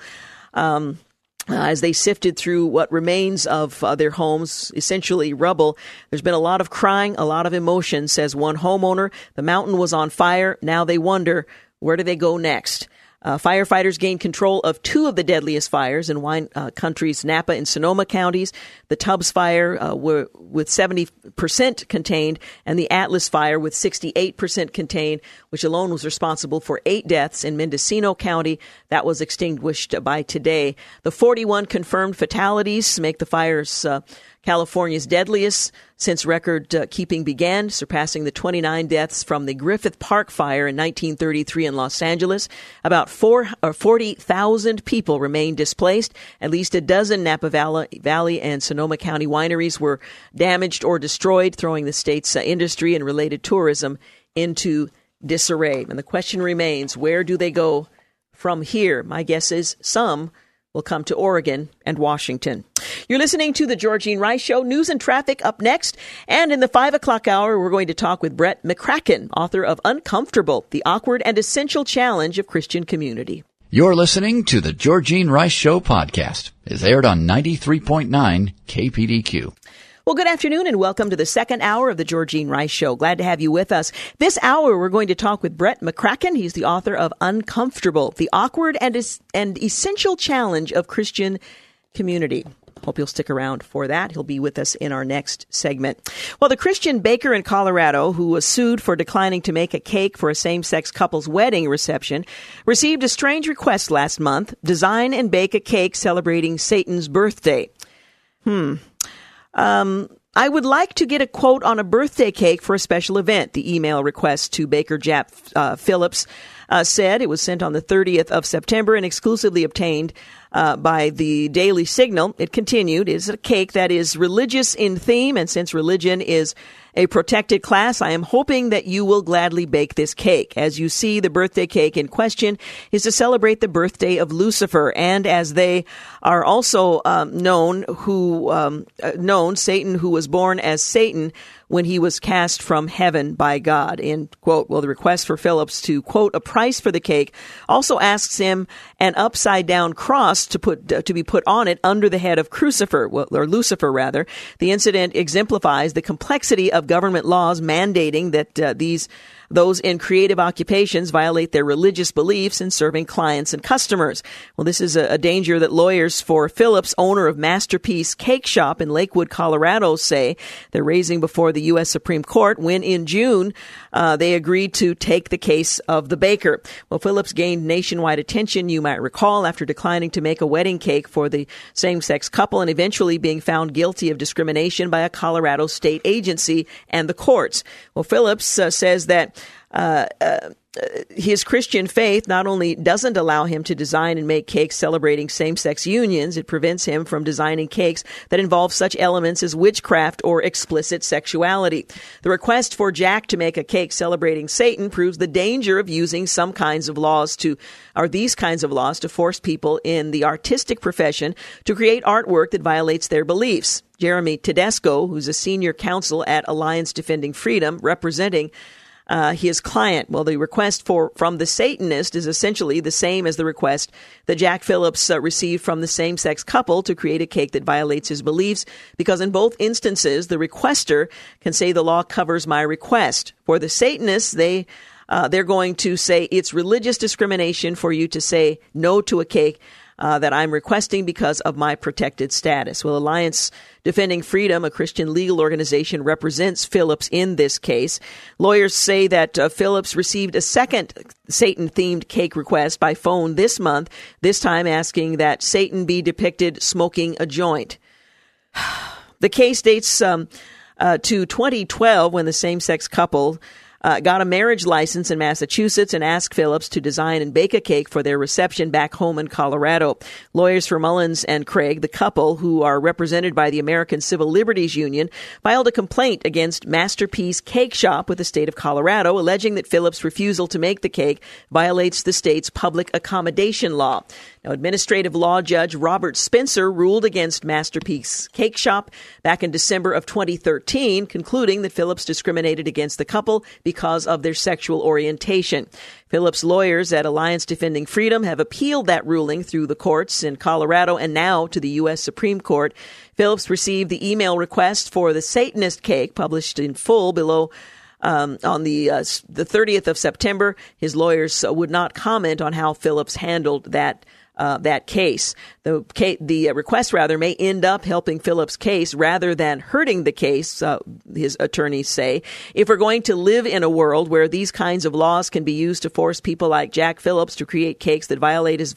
um, uh, as they sifted through what remains of uh, their homes, essentially rubble. There's been a lot of crying, a lot of emotion, says one homeowner. The mountain was on fire. Now they wonder, where do they go next? Uh, firefighters gained control of two of the deadliest fires in wine uh, countries, Napa and Sonoma counties. The Tubbs fire uh, were with 70% contained, and the Atlas fire with 68% contained, which alone was responsible for eight deaths in Mendocino County. That was extinguished by today. The 41 confirmed fatalities make the fires uh, California's deadliest since record uh, keeping began, surpassing the 29 deaths from the Griffith Park fire in 1933 in Los Angeles. About 40,000 people remain displaced. At least a dozen Napa Valley and Sonoma County wineries were damaged or destroyed, throwing the state's uh, industry and related tourism into disarray. And the question remains where do they go from here? My guess is some will come to Oregon and Washington. You're listening to the Georgene Rice Show. News and traffic up next. And in the five o'clock hour, we're going to talk with Brett McCracken, author of Uncomfortable, the awkward and essential challenge of Christian community. You're listening to the Georgene Rice Show podcast. It's aired on 93.9 KPDQ. Well, good afternoon and welcome to the second hour of the Georgene Rice Show. Glad to have you with us. This hour, we're going to talk with Brett McCracken. He's the author of Uncomfortable, the awkward and, es- and essential challenge of Christian community. Hope you'll stick around for that. He'll be with us in our next segment. Well, the Christian baker in Colorado, who was sued for declining to make a cake for a same sex couple's wedding reception, received a strange request last month design and bake a cake celebrating Satan's birthday. Hmm. Um, I would like to get a quote on a birthday cake for a special event. The email request to Baker Jack uh, Phillips uh, said it was sent on the 30th of September and exclusively obtained uh, by the Daily Signal. It continued, is a cake that is religious in theme, and since religion is a protected class, I am hoping that you will gladly bake this cake. As you see, the birthday cake in question is to celebrate the birthday of Lucifer, and as they are also um, known, who um, uh, known Satan, who was born as Satan when he was cast from heaven by God. In quote, well, the request for Phillips to quote a price for the cake also asks him an upside down cross to put uh, to be put on it under the head of Crucifer or Lucifer rather. The incident exemplifies the complexity of government laws mandating that uh, these those in creative occupations violate their religious beliefs in serving clients and customers. Well, this is a, a danger that lawyers for Phillips, owner of Masterpiece Cake Shop in Lakewood, Colorado, say they're raising before the U.S. Supreme Court when in June uh, they agreed to take the case of the baker. Well, Phillips gained nationwide attention, you might recall, after declining to make a wedding cake for the same sex couple and eventually being found guilty of discrimination by a Colorado state agency and the courts. Well, Phillips uh, says that uh, uh, Uh, his Christian faith not only doesn't allow him to design and make cakes celebrating same sex unions, it prevents him from designing cakes that involve such elements as witchcraft or explicit sexuality. The request for Jack to make a cake celebrating Satan proves the danger of using some kinds of laws to, or these kinds of laws to force people in the artistic profession to create artwork that violates their beliefs. Jeremy Tedesco, who's a senior counsel at Alliance Defending Freedom, representing uh, his client. Well, the request for from the Satanist is essentially the same as the request that Jack Phillips uh, received from the same-sex couple to create a cake that violates his beliefs, because in both instances, the requester can say the law covers my request. For the Satanists, they uh, they're going to say it's religious discrimination for you to say no to a cake uh, that I'm requesting because of my protected status. Well, Alliance Defending Freedom, a Christian legal organization, represents Phillips in this case. Lawyers say that uh, Phillips received a second Satan themed cake request by phone this month, this time asking that Satan be depicted smoking a joint. (sighs) the case dates um, uh, to 2012 when the same sex couple uh, got a marriage license in Massachusetts and asked Phillips to design and bake a cake for their reception back home in Colorado. Lawyers for Mullins and Craig, the couple, who are represented by the American Civil Liberties Union, filed a complaint against Masterpiece Cake Shop with the state of Colorado, alleging that Phillips' refusal to make the cake violates the state's public accommodation law. Now, administrative law judge Robert Spencer ruled against Masterpiece Cake Shop back in December of 2013, concluding that Phillips discriminated against the couple because of their sexual orientation. Phillips' lawyers at Alliance Defending Freedom have appealed that ruling through the courts in Colorado and now to the U.S. Supreme Court. Phillips received the email request for the Satanist cake published in full below um, on the uh, the 30th of September. His lawyers would not comment on how Phillips handled that uh, that case. The the request rather may end up helping Phillips' case rather than hurting the case. Uh, his attorneys say, if we're going to live in a world where these kinds of laws can be used to force people like Jack Phillips to create cakes that violate his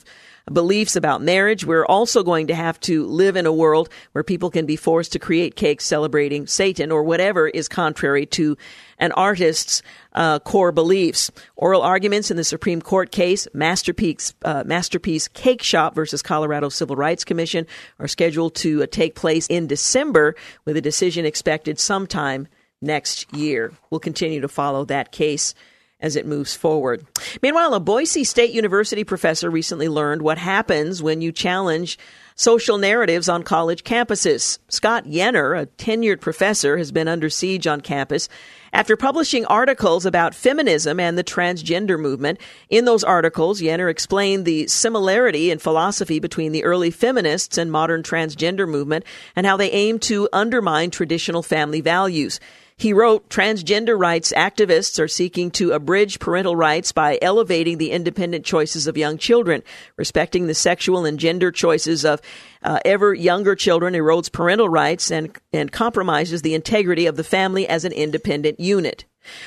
beliefs about marriage. We're also going to have to live in a world where people can be forced to create cakes celebrating Satan or whatever is contrary to an artist's uh, core beliefs. Oral arguments in the Supreme Court case, Masterpiece, uh, Masterpiece Cake Shop versus Colorado Civil Rights Commission, are scheduled to uh, take place in December, with a decision expected sometime next year. We'll continue to follow that case as it moves forward. Meanwhile, a Boise State University professor recently learned what happens when you challenge social narratives on college campuses. Scott Yenor, a tenured professor, has been under siege on campus after publishing articles about feminism and the transgender movement. In those articles, Yenor explained the similarity in philosophy between the early feminists and modern transgender movement and how they aim to undermine traditional family values. He wrote, transgender rights activists are seeking to abridge parental rights by elevating the independent choices of young children. Respecting the sexual and gender choices of uh, ever younger children erodes parental rights and, and compromises the integrity of the family as an independent unit.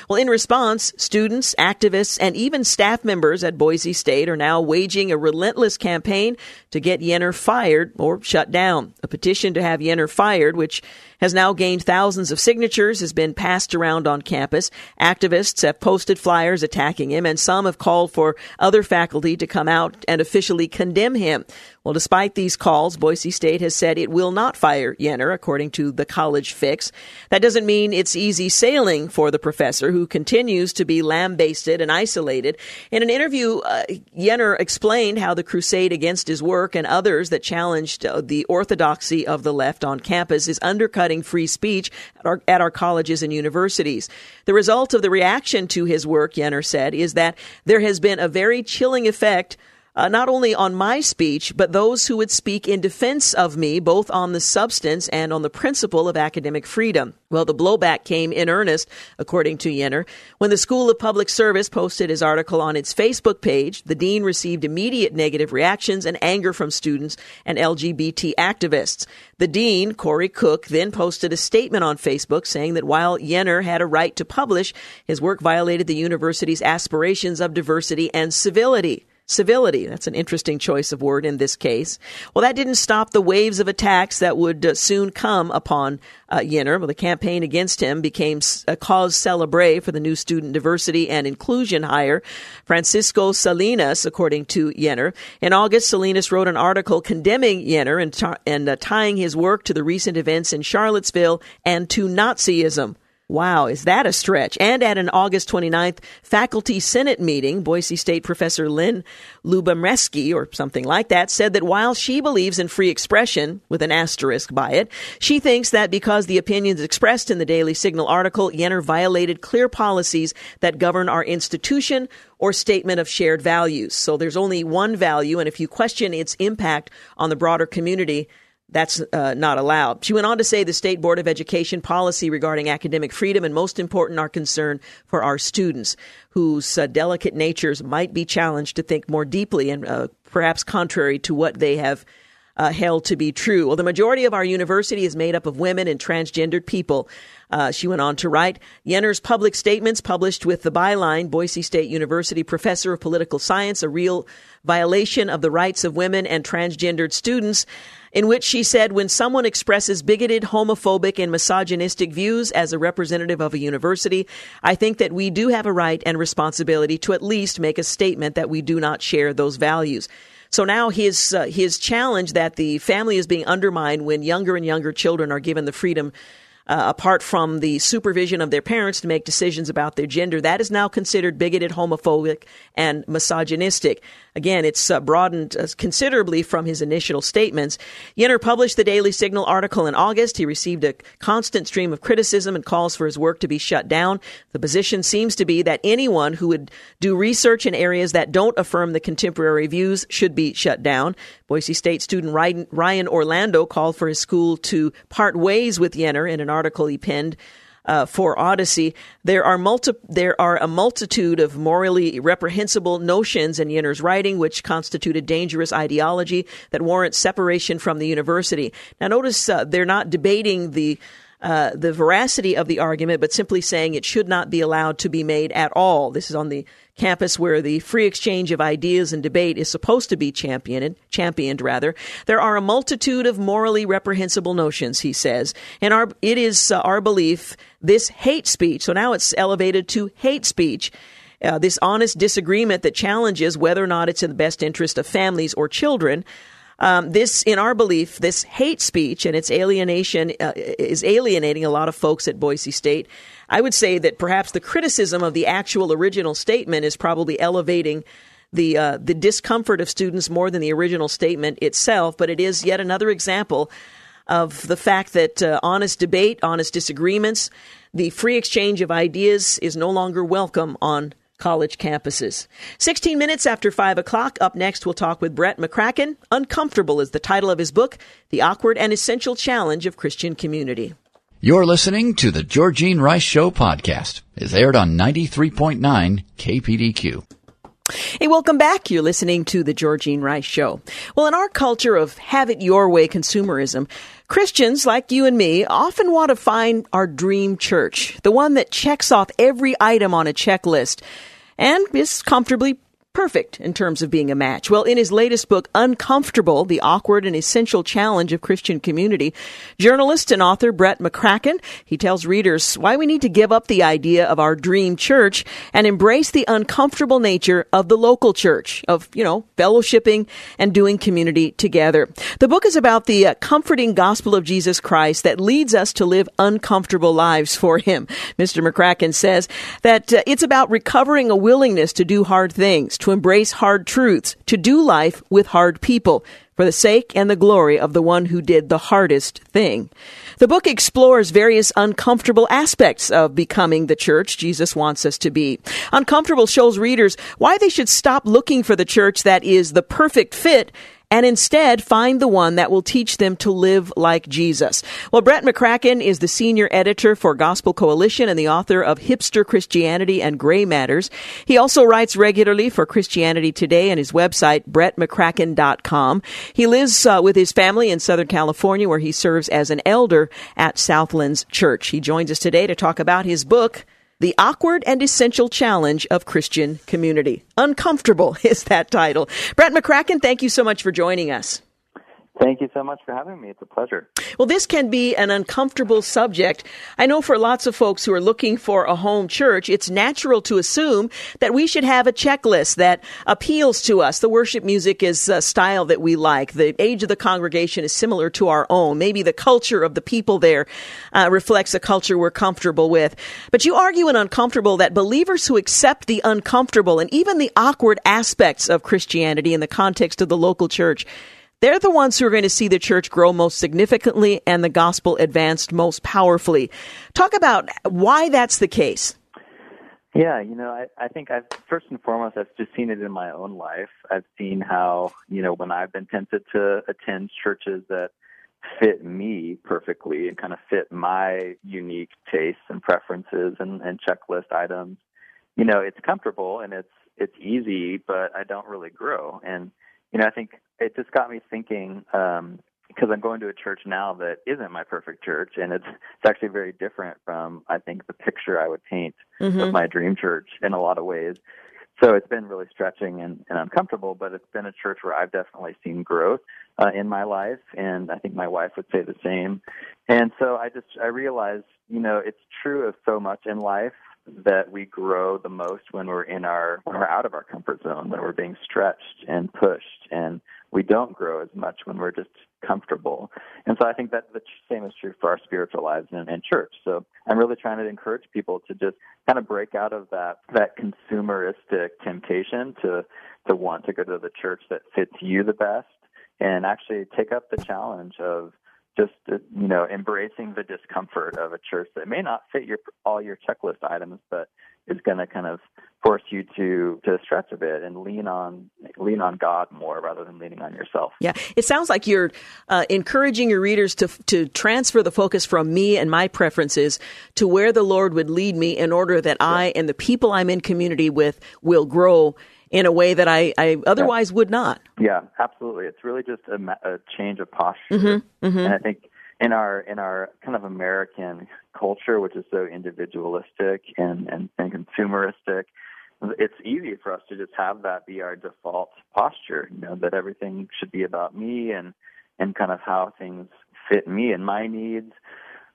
Well, in response, students, activists, and even staff members at Boise State are now waging a relentless campaign to get Yenor fired or shut down. A petition to have Yenor fired, which has now gained thousands of signatures, has been passed around on campus. Activists have posted flyers attacking him, and some have called for other faculty to come out and officially condemn him. Well, despite these calls, Boise State has said it will not fire Yenor, according to the college fix. That doesn't mean it's easy sailing for the professor, who continues to be lambasted and isolated. In an interview, uh, Yenor explained how the crusade against his work and others that challenged uh, the orthodoxy of the left on campus is undercutting free speech at our, at our colleges and universities. The result of the reaction to his work, Yenor said, is that there has been a very chilling effect uh, not only on my speech, but those who would speak in defense of me, both on the substance and on the principle of academic freedom. Well, the blowback came in earnest, according to Yenor. When the School of Public Service posted his article on its Facebook page, the dean received immediate negative reactions and anger from students and LGBT activists. The dean, Corey Cook, then posted a statement on Facebook saying that while Yenor had a right to publish, his work violated the university's aspirations of diversity and civility civility. That's an interesting choice of word in this case. Well, that didn't stop the waves of attacks that would uh, soon come upon uh, Yenor. Well, the campaign against him became a cause celebre for the new student diversity and inclusion hire, Francisco Salinas, according to Yenor. In August, Salinas wrote an article condemning Yenor and, and uh, tying his work to the recent events in Charlottesville and to Nazism. Wow, is that a stretch? And at an August 29th faculty senate meeting, Boise State professor Lynn Lubomreski, or something like that, said that while she believes in free expression, with an asterisk by it, she thinks that because the opinions expressed in the Daily Signal article, Yenor violated clear policies that govern our institution or statement of shared values. So there's only one value, and if you question its impact on the broader community, that's uh, not allowed. She went on to say the State Board of Education policy regarding academic freedom and, most important, our concern for our students whose uh, delicate natures might be challenged to think more deeply and uh, perhaps contrary to what they have uh, held to be true. Well, the majority of our university is made up of women and transgendered people. Uh, she went on to write Yenor's public statements published with the byline Boise State University Professor of Political Science, a real violation of the rights of women and transgendered students in which she said when someone expresses bigoted, homophobic, and misogynistic views as a representative of a university, I think that we do have a right and responsibility to at least make a statement that we do not share those values. So now his uh, his challenge that the family is being undermined when younger and younger children are given the freedom uh, apart from the supervision of their parents to make decisions about their gender, that is now considered bigoted, homophobic, and misogynistic. Again, it's uh, broadened uh, considerably from his initial statements. Yenor published the Daily Signal article in August. He received a constant stream of criticism and calls for his work to be shut down. The position seems to be that anyone who would do research in areas that don't affirm the contemporary views should be shut down. Boise State student Ryan Orlando called for his school to part ways with Yenor in an article he penned uh, for Odyssey, there are multi- there are a multitude of morally reprehensible notions in Yenor's writing, which constitute a dangerous ideology that warrants separation from the university. Now, notice uh, they're not debating the uh, the veracity of the argument, but simply saying it should not be allowed to be made at all. This is on the campus where the free exchange of ideas and debate is supposed to be championed, championed rather. There are a multitude of morally reprehensible notions, he says, and our, it is uh, our belief this hate speech, so now it's elevated to hate speech, uh, this honest disagreement that challenges whether or not it's in the best interest of families or children, um, this, in our belief, this hate speech and its alienation uh, is alienating a lot of folks at Boise State. I would say that perhaps the criticism of the actual original statement is probably elevating the uh, the discomfort of students more than the original statement itself. But it is yet another example of the fact that uh, honest debate, honest disagreements, the free exchange of ideas is no longer welcome on college campuses. 16 minutes after 5 o'clock, up next, we'll talk with Brett McCracken. Uncomfortable is the title of his book, The Awkward and Essential Challenge of Christian Community. You're listening to the Georgene Rice Show podcast. It's aired on 93.9 KPDQ. Hey, welcome back. You're listening to the Georgene Rice Show. Well, in our culture of have it your way consumerism, Christians like you and me often want to find our dream church, the one that checks off every item on a checklist and is comfortably perfect in terms of being a match. Well, in his latest book, Uncomfortable, The Awkward and Essential Challenge of Christian Community, journalist and author Brett McCracken, he tells readers why we need to give up the idea of our dream church and embrace the uncomfortable nature of the local church, of, you know, fellowshipping and doing community together. The book is about the uh, comforting gospel of Jesus Christ that leads us to live uncomfortable lives for him. Mr. McCracken says that uh, it's about recovering a willingness to do hard things, to embrace hard truths, to do life with hard people for the sake and the glory of the one who did the hardest thing. The book explores various uncomfortable aspects of becoming the church Jesus wants us to be. Uncomfortable shows readers why they should stop looking for the church that is the perfect fit and instead find the one that will teach them to live like Jesus. Well, Brett McCracken is the senior editor for Gospel Coalition and the author of Hipster Christianity and Gray Matters. He also writes regularly for Christianity Today and his website, brettmccracken.com. He lives uh, with his family in Southern California where he serves as an elder at Southlands Church. He joins us today to talk about his book, the Awkward and Essential Challenge of Christian Community. Uncomfortable (laughs) is that title. Brett McCracken, thank you so much for joining us. Thank you so much for having me. It's a pleasure. Well, this can be an uncomfortable subject. I know for lots of folks who are looking for a home church, it's natural to assume that we should have a checklist that appeals to us. The worship music is a style that we like. The age of the congregation is similar to our own. Maybe the culture of the people there uh, reflects a culture we're comfortable with. But you argue in Uncomfortable that believers who accept the uncomfortable and even the awkward aspects of Christianity in the context of the local church they're the ones who are going to see the church grow most significantly and the gospel advanced most powerfully. Talk about why that's the case. Yeah, you know, I, I think I've first and foremost I've just seen it in my own life. I've seen how, you know, when I've been tempted to attend churches that fit me perfectly and kind of fit my unique tastes and preferences and, and checklist items, you know, it's comfortable and it's it's easy, but I don't really grow. And you know, I think it just got me thinking um, because I'm going to a church now that isn't my perfect church, and it's it's actually very different from I think the picture I would paint mm-hmm. of my dream church in a lot of ways. So it's been really stretching and, and uncomfortable, but it's been a church where I've definitely seen growth uh, in my life, and I think my wife would say the same. And so I just I realized, you know, it's true of so much in life that we grow the most when we're in our when we're out of our comfort zone, when we're being stretched and pushed, and we don't grow as much when we're just comfortable. And so I think that the same is true for our spiritual lives and, and church. So I'm really trying to encourage people to just kind of break out of that that consumeristic temptation to to want to go to the church that fits you the best and actually take up the challenge of just uh, you know embracing the discomfort of a church that may not fit your all your checklist items, but is going to kind of force you to to stretch a bit and lean on lean on God more rather than leaning on yourself. Yeah, it sounds like you're uh, encouraging your readers to to transfer the focus from me and my preferences to where the Lord would lead me in order that. I and the people I'm in community with will grow in a way that I, I otherwise yeah. would not. Yeah, absolutely. It's really just a, a change of posture, mm-hmm, mm-hmm. and I think in our in our kind of American culture, which is so individualistic and, and, and consumeristic, it's easy for us to just have that be our default posture. You know that everything should be about me and and kind of how things fit me and my needs.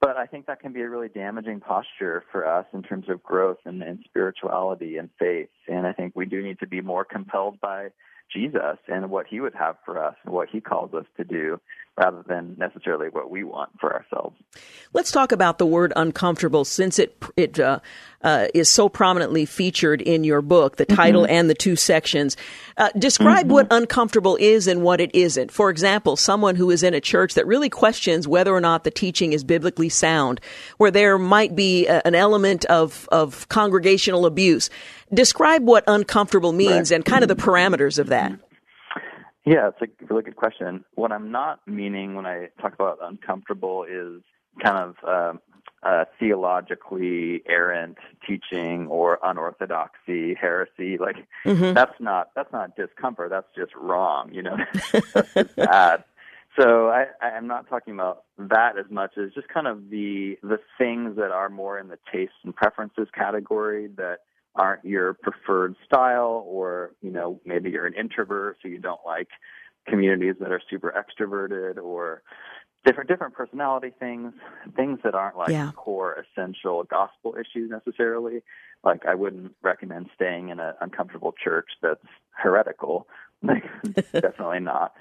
But I think that can be a really damaging posture for us in terms of growth and, and spirituality and faith. And I think we do need to be more compelled by Jesus and what he would have for us and what he calls us to do rather than necessarily what we want for ourselves. Let's talk about the word uncomfortable since it it uh, uh, is so prominently featured in your book, the title mm-hmm. and the two sections. Uh, describe mm-hmm. what uncomfortable is and what it isn't. For example, someone who is in a church that really questions whether or not the teaching is biblically sound, where there might be a, an element of, of congregational abuse. Describe what uncomfortable means right. and kind of the parameters of that. Yeah, it's a really good question. What I'm not meaning when I talk about uncomfortable is kind of uh, uh, theologically errant teaching or unorthodoxy, heresy. Like mm-hmm. that's not that's not discomfort. That's just wrong. You know, (laughs) that's (laughs) just bad. So I, I'm not talking about that as much as just kind of the the things that are more in the tastes and preferences category that aren't your preferred style, or you know maybe you're an introvert, so you don't like communities that are super extroverted, or different different personality things, things that aren't like yeah. core essential gospel issues necessarily. Like I wouldn't recommend staying in an uncomfortable church that's heretical. (laughs) Like definitely not.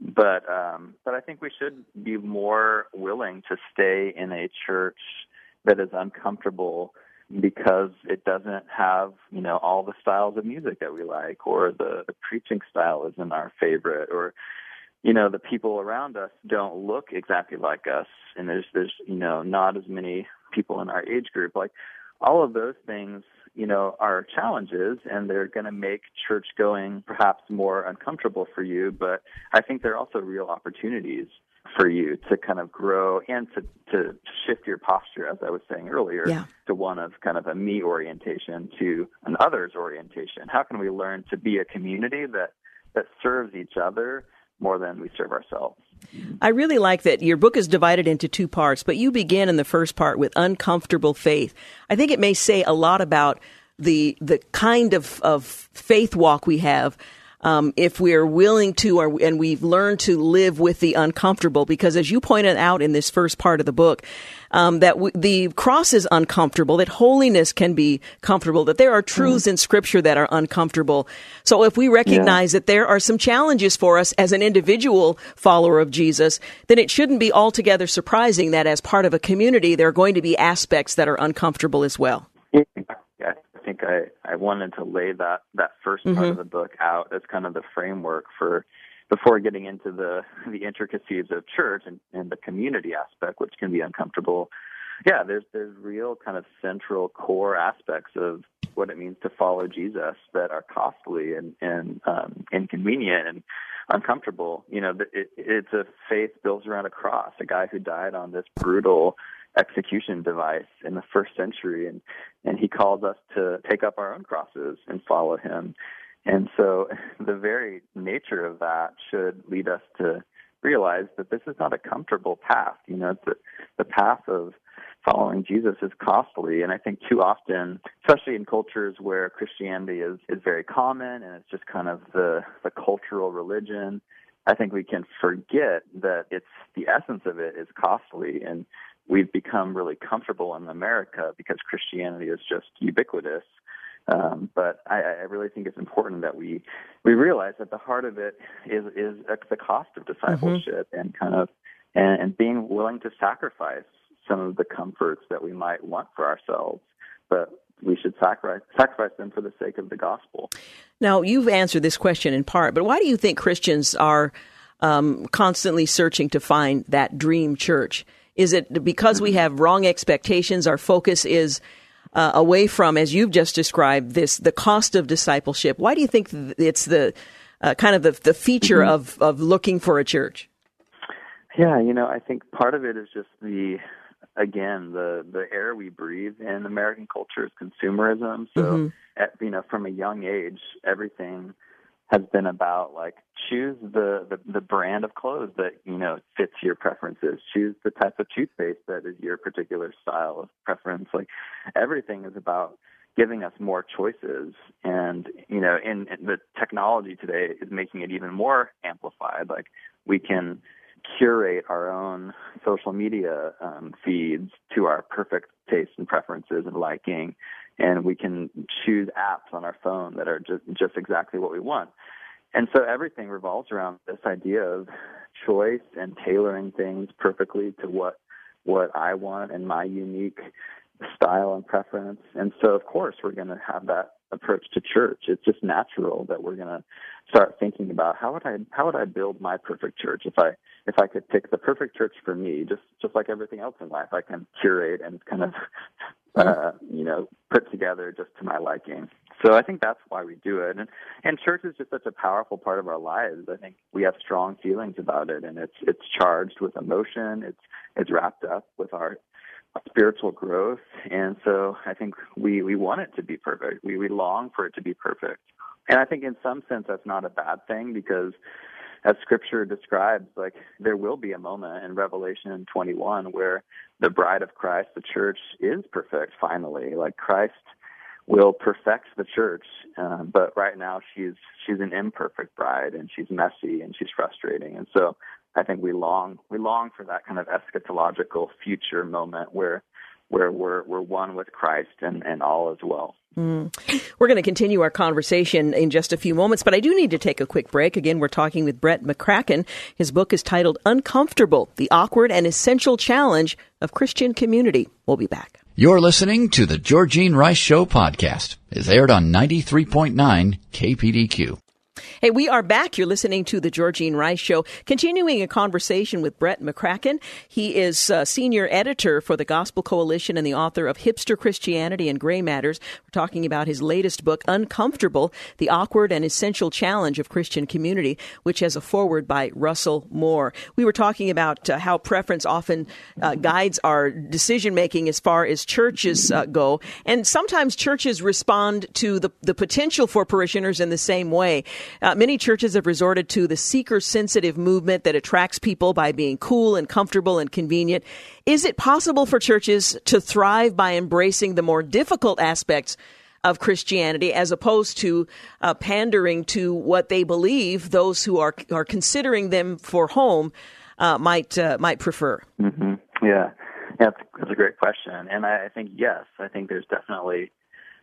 But um but I think we should be more willing to stay in a church that is uncomfortable because it doesn't have, you know, all the styles of music that we like or the, the preaching style isn't our favorite or you know the people around us don't look exactly like us and there's there's you know not as many people in our age group. Like all of those things you know are challenges and they're going to make church going perhaps more uncomfortable for you but i think they're also real opportunities for you to kind of grow and to to shift your posture as i was saying earlier yeah. to one of kind of a me orientation to an others orientation how can we learn to be a community that that serves each other more than we serve ourselves. I really like that your book is divided into two parts, but you begin in the first part with uncomfortable faith. I think it may say a lot about the the kind of, of faith walk we have um, if we're willing to, or, and we've learned to live with the uncomfortable. Because as you pointed out in this first part of the book, um, that w- the cross is uncomfortable, that holiness can be comfortable, that there are truths mm. in Scripture that are uncomfortable. So if we recognize yeah. that there are some challenges for us as an individual follower of Jesus, then it shouldn't be altogether surprising that as part of a community, there are going to be aspects that are uncomfortable as well. Yeah think I, I wanted to lay that, that 1st mm-hmm. part of the book out as kind of the framework for before getting into the, the intricacies of church and, and the community aspect, which can be uncomfortable. Yeah, there's there's real kind of central core aspects of what it means to follow Jesus that are costly and and um, inconvenient and uncomfortable. You know, it, it's a faith built around a cross. A guy who died on this brutal execution device in the first century and and he calls us to take up our own crosses and follow him. And so (laughs) the very nature of that should lead us to realize that this is not a comfortable path. You know the the path of following Jesus is costly and I think too often especially in cultures where Christianity is is very common and it's just kind of the the cultural religion I think we can forget that it's the essence of it is costly. And we've become really comfortable in America because Christianity is just ubiquitous. Um, but I, I really think it's important that we we realize that the heart of it is is the cost of discipleship mm-hmm. and kind of and, and being willing to sacrifice some of the comforts that we might want for ourselves, but we should sacrifice sacrifice them for the sake of the gospel. Now, you've answered this question in part, but why do you think Christians are um, constantly searching to find that dream church? Is it because we have wrong expectations? Our focus is uh, away from, as you've just described, this the cost of discipleship. Why do you think it's the uh, kind of the, the feature mm-hmm. of of looking for a church? Yeah, you know, I think part of it is just the again the the air we breathe in American culture is consumerism. So, mm-hmm. at, you know, from a young age, everything has been about like choose the, the the brand of clothes that you know fits your preferences. Choose the type of toothpaste that is your particular style of preference. Like everything is about giving us more choices. And you know in, the technology today is making it even more amplified. Like we can curate our own social media um, feeds to our perfect tastes and preferences and liking and we can choose apps on our phone that are just just exactly what we want. And so everything revolves around this idea of choice and tailoring things perfectly to what what I want and my unique style and preference. And so of course we're going to have that approach to church. It's just natural that we're going to start thinking about how would I how would I build my perfect church if I if I could pick the perfect church for me, just just like everything else in life, I can curate and kind of uh, you know put together just to my liking. So I think that's why we do it, and and church is just such a powerful part of our lives. I think we have strong feelings about it, and it's it's charged with emotion. It's it's wrapped up with our spiritual growth, and so I think we we want it to be perfect. We we long for it to be perfect, and I think in some sense that's not a bad thing because as scripture describes, like there will be a moment in Revelation 21 where the bride of Christ, the church, is perfect finally. Like Christ will perfect the church, uh, but right now she's she's an imperfect bride and she's messy and she's frustrating. And so I think we long we long for that kind of eschatological future moment where where we're we're one with Christ and, and all is well. Mm. We're going to continue our conversation in just a few moments, but I do need to take a quick break. Again, we're talking with Brett McCracken. His book is titled Uncomfortable The Awkward and Essential Challenge of Christian Community. We'll be back. You're listening to the Georgene Rice Show podcast. It's aired on 93.9 KPDQ. Hey, we are back. You're listening to the Georgene Rice Show, continuing a conversation with Brett McCracken. He is uh, senior editor for the Gospel Coalition and the author of Hipster Christianity and Gray Matters. We're talking about his latest book, Uncomfortable The Awkward and Essential Challenge of Christian Community, which has a foreword by Russell Moore. We were talking about uh, how preference often uh, guides our decision making as far as churches uh, go. And sometimes churches respond to the, the potential for parishioners in the same way. Uh, many churches have resorted to the seeker sensitive movement that attracts people by being cool and comfortable and convenient. Is it possible for churches to thrive by embracing the more difficult aspects of Christianity as opposed to uh, pandering to what they believe those who are are considering them for home uh, might uh, might prefer? Mm-hmm. Yeah, that's, that's a great question, and I, I think yes, I think there's definitely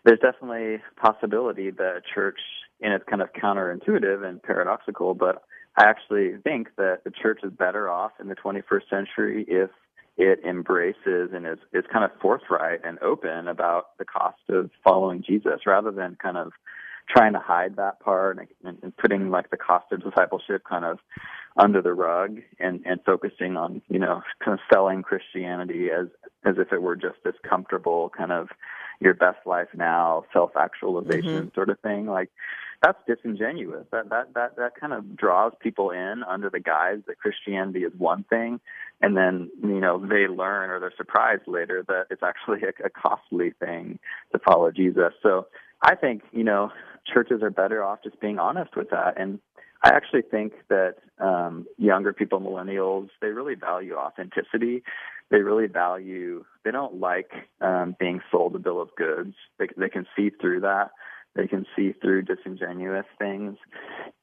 there's definitely possibility that church and it's kind of counterintuitive and paradoxical, but I actually think that the church is better off in the 21st century if it embraces and is, is kind of forthright and open about the cost of following Jesus rather than kind of trying to hide that part and, and putting like the cost of discipleship kind of under the rug and, and focusing on, you know, kind of selling Christianity as, as if it were just this comfortable kind of your best life now, self actualization mm-hmm. sort of thing. Like that's disingenuous. That that that that kind of draws people in under the guise that Christianity is one thing, and then you know they learn or they're surprised later that it's actually a, a costly thing to follow Jesus. So I think you know churches are better off just being honest with that and. I actually think that um, younger people, millennials, they really value authenticity. They really value. They don't like um, being sold a bill of goods. They, they can see through that. They can see through disingenuous things,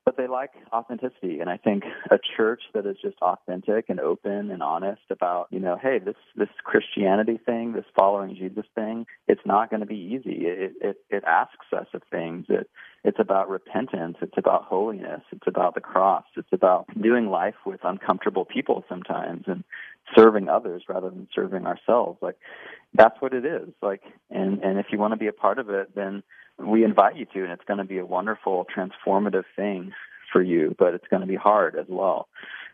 but they like authenticity. And I think a church that is just authentic and open and honest about, you know, hey, this this Christianity thing, this following Jesus thing, it's not going to be easy. It it it asks us of things. It it's about repentance. It's about holiness. It's about the cross. It's about doing life with uncomfortable people sometimes and serving others rather than serving ourselves. Like that's what it is. Like and and if you want to be a part of it, then we invite you to, and it's going to be a wonderful, transformative thing for you, but it's going to be hard as well.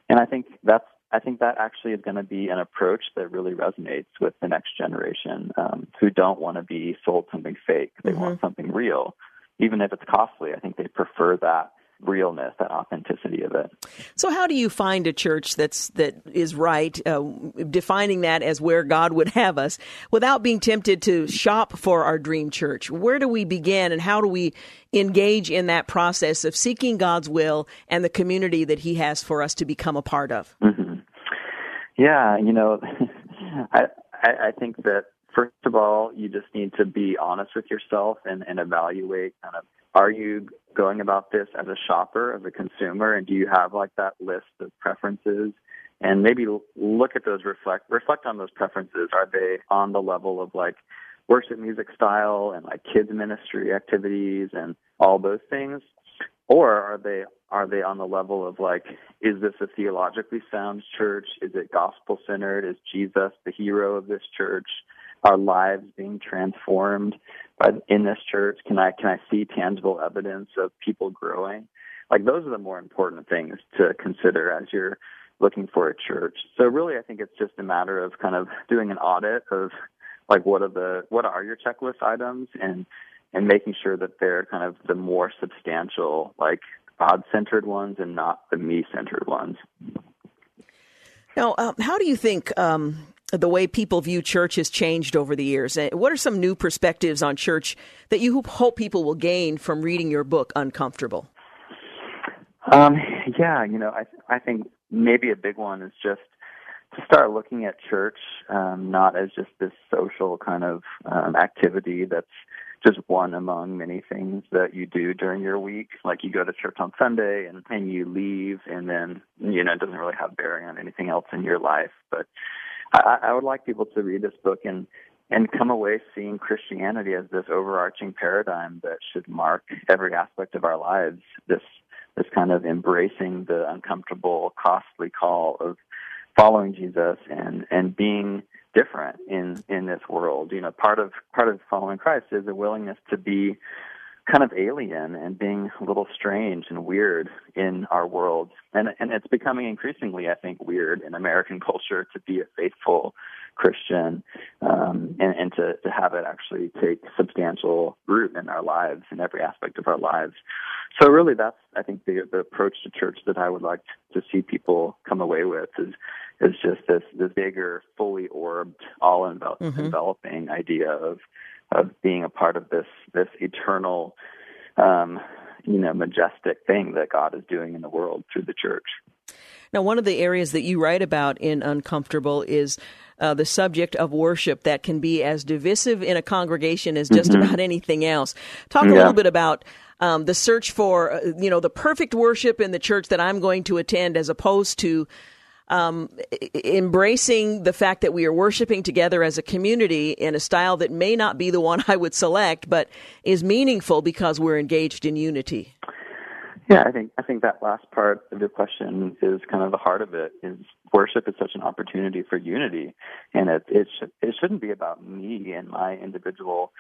And I think that's I think that actually is going to be an approach that really resonates with the next generation um, who don't want to be sold something fake. They mm-hmm. want something real, even if it's costly. I think they prefer that realness, that authenticity of it. So, how do you find a church that's that is right, uh, defining that as where God would have us, without being tempted to shop for our dream church? Where do we begin, and how do we engage in that process of seeking God's will and the community that He has for us to become a part of? Mm-hmm. Yeah, you know, (laughs) I I think that first of all, you just need to be honest with yourself and, and evaluate kind of are you going about this as a shopper, as a consumer, and do you have like that list of preferences? And maybe look at those reflect reflect on those preferences. Are they on the level of like worship music style and like kids ministry activities and all those things? Or are they are they on the level of like, is this a theologically sound church? Is it gospel centered? Is Jesus the hero of this church? Are lives being transformed by, in this church? Can I can I see tangible evidence of people growing? Like those are the more important things to consider as you're looking for a church. So really, I think it's just a matter of kind of doing an audit of like what are the what are your checklist items and and making sure that they're kind of the more substantial, like God centered ones and not the me centered ones. Now, um, how do you think um, the way people view church has changed over the years. What are some new perspectives on church that you hope people will gain from reading your book, Uncomfortable? Um, yeah, you know, I I think maybe a big one is just to start looking at church um, not as just this social kind of um, activity that's just one among many things that you do during your week. Like you go to church on Sunday and, and you leave, and then you know it doesn't really have bearing on anything else in your life. But I, I would like people to read this book and and come away seeing Christianity as this overarching paradigm that should mark every aspect of our lives. This this kind of embracing the uncomfortable, costly call of following Jesus and and being different in in this world. You know, part of part of following Christ is a willingness to be kind of alien and being a little strange and weird in our world. And and it's becoming increasingly, I think, weird in American (laughs) culture to be a faithful Christian um, and, and to, to have it actually take substantial root in our lives in every aspect of our lives. So really that's I think the the approach to church that I would like to see people come away with is is just this this bigger, fully orbed, all mm-hmm. enveloping idea of of being a part of this this eternal, um, you know, majestic thing that God is doing in the world through the church. Now, one of the areas that you write about in Uncomfortable is uh, the subject of worship that can be as divisive in a congregation as just mm-hmm. about anything else. Talk a little bit about um, the search for, uh, you know, the perfect worship in the church that I'm going to attend, as opposed to um, embracing the fact that we are worshiping together as a community in a style that may not be the one (laughs) I would select, but is meaningful because we're engaged in unity. Yeah, I think I think that last part of your question is kind of the heart of it. Is worship is such an opportunity for unity, and it it should, it shouldn't be about me and my individual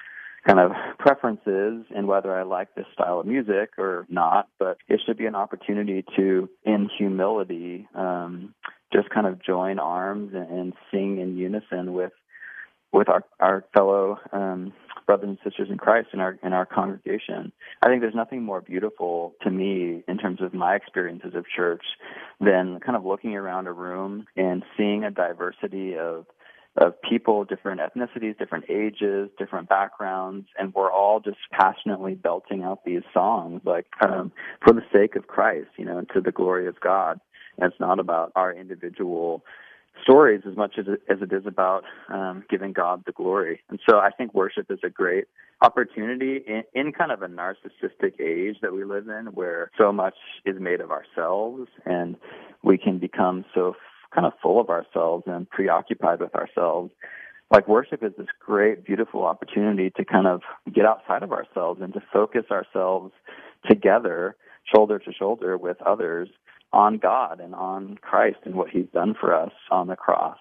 kind of preferences and whether I like this style of music or not, but it should be an opportunity to, in humility, um, just kind of join arms and, sing in unison with with our our fellow um, brothers and sisters in Christ in our in our congregation. I think there's nothing more beautiful to me in terms of my experiences of church than kind of looking around a room and seeing a diversity of of people, different ethnicities, different ages, different backgrounds, and we're all just passionately belting out these songs, like um, for the sake of Christ, you know, to the glory of God. And it's not about our individual stories as much as it, as it is about um, giving God the glory. And so I think worship is a great opportunity in, in kind of a narcissistic age that we live in, where so much is made of ourselves, and we can become so kind of full of ourselves and preoccupied with ourselves. Like worship is this great, beautiful opportunity to kind of get outside of ourselves and to focus ourselves together, shoulder to shoulder with others on God and on Christ and what He's done for us on the cross.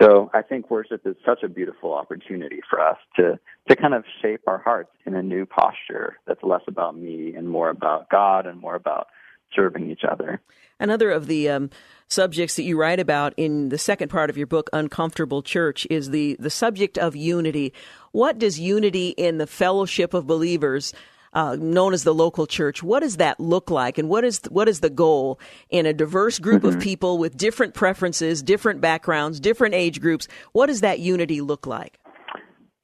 So I think worship is such a beautiful opportunity for us to, to kind of shape our hearts in a new posture that's less about me and more about God and more about serving each other. Another of the um, subjects that you write about in the second part of your book, Uncomfortable Church, is the, the subject of unity. What does unity in the fellowship of believers, uh, known as the local church, what does that look like? And what is, what is the goal in a diverse group mm-hmm. of people with different preferences, different backgrounds, different age groups? What does that unity look like?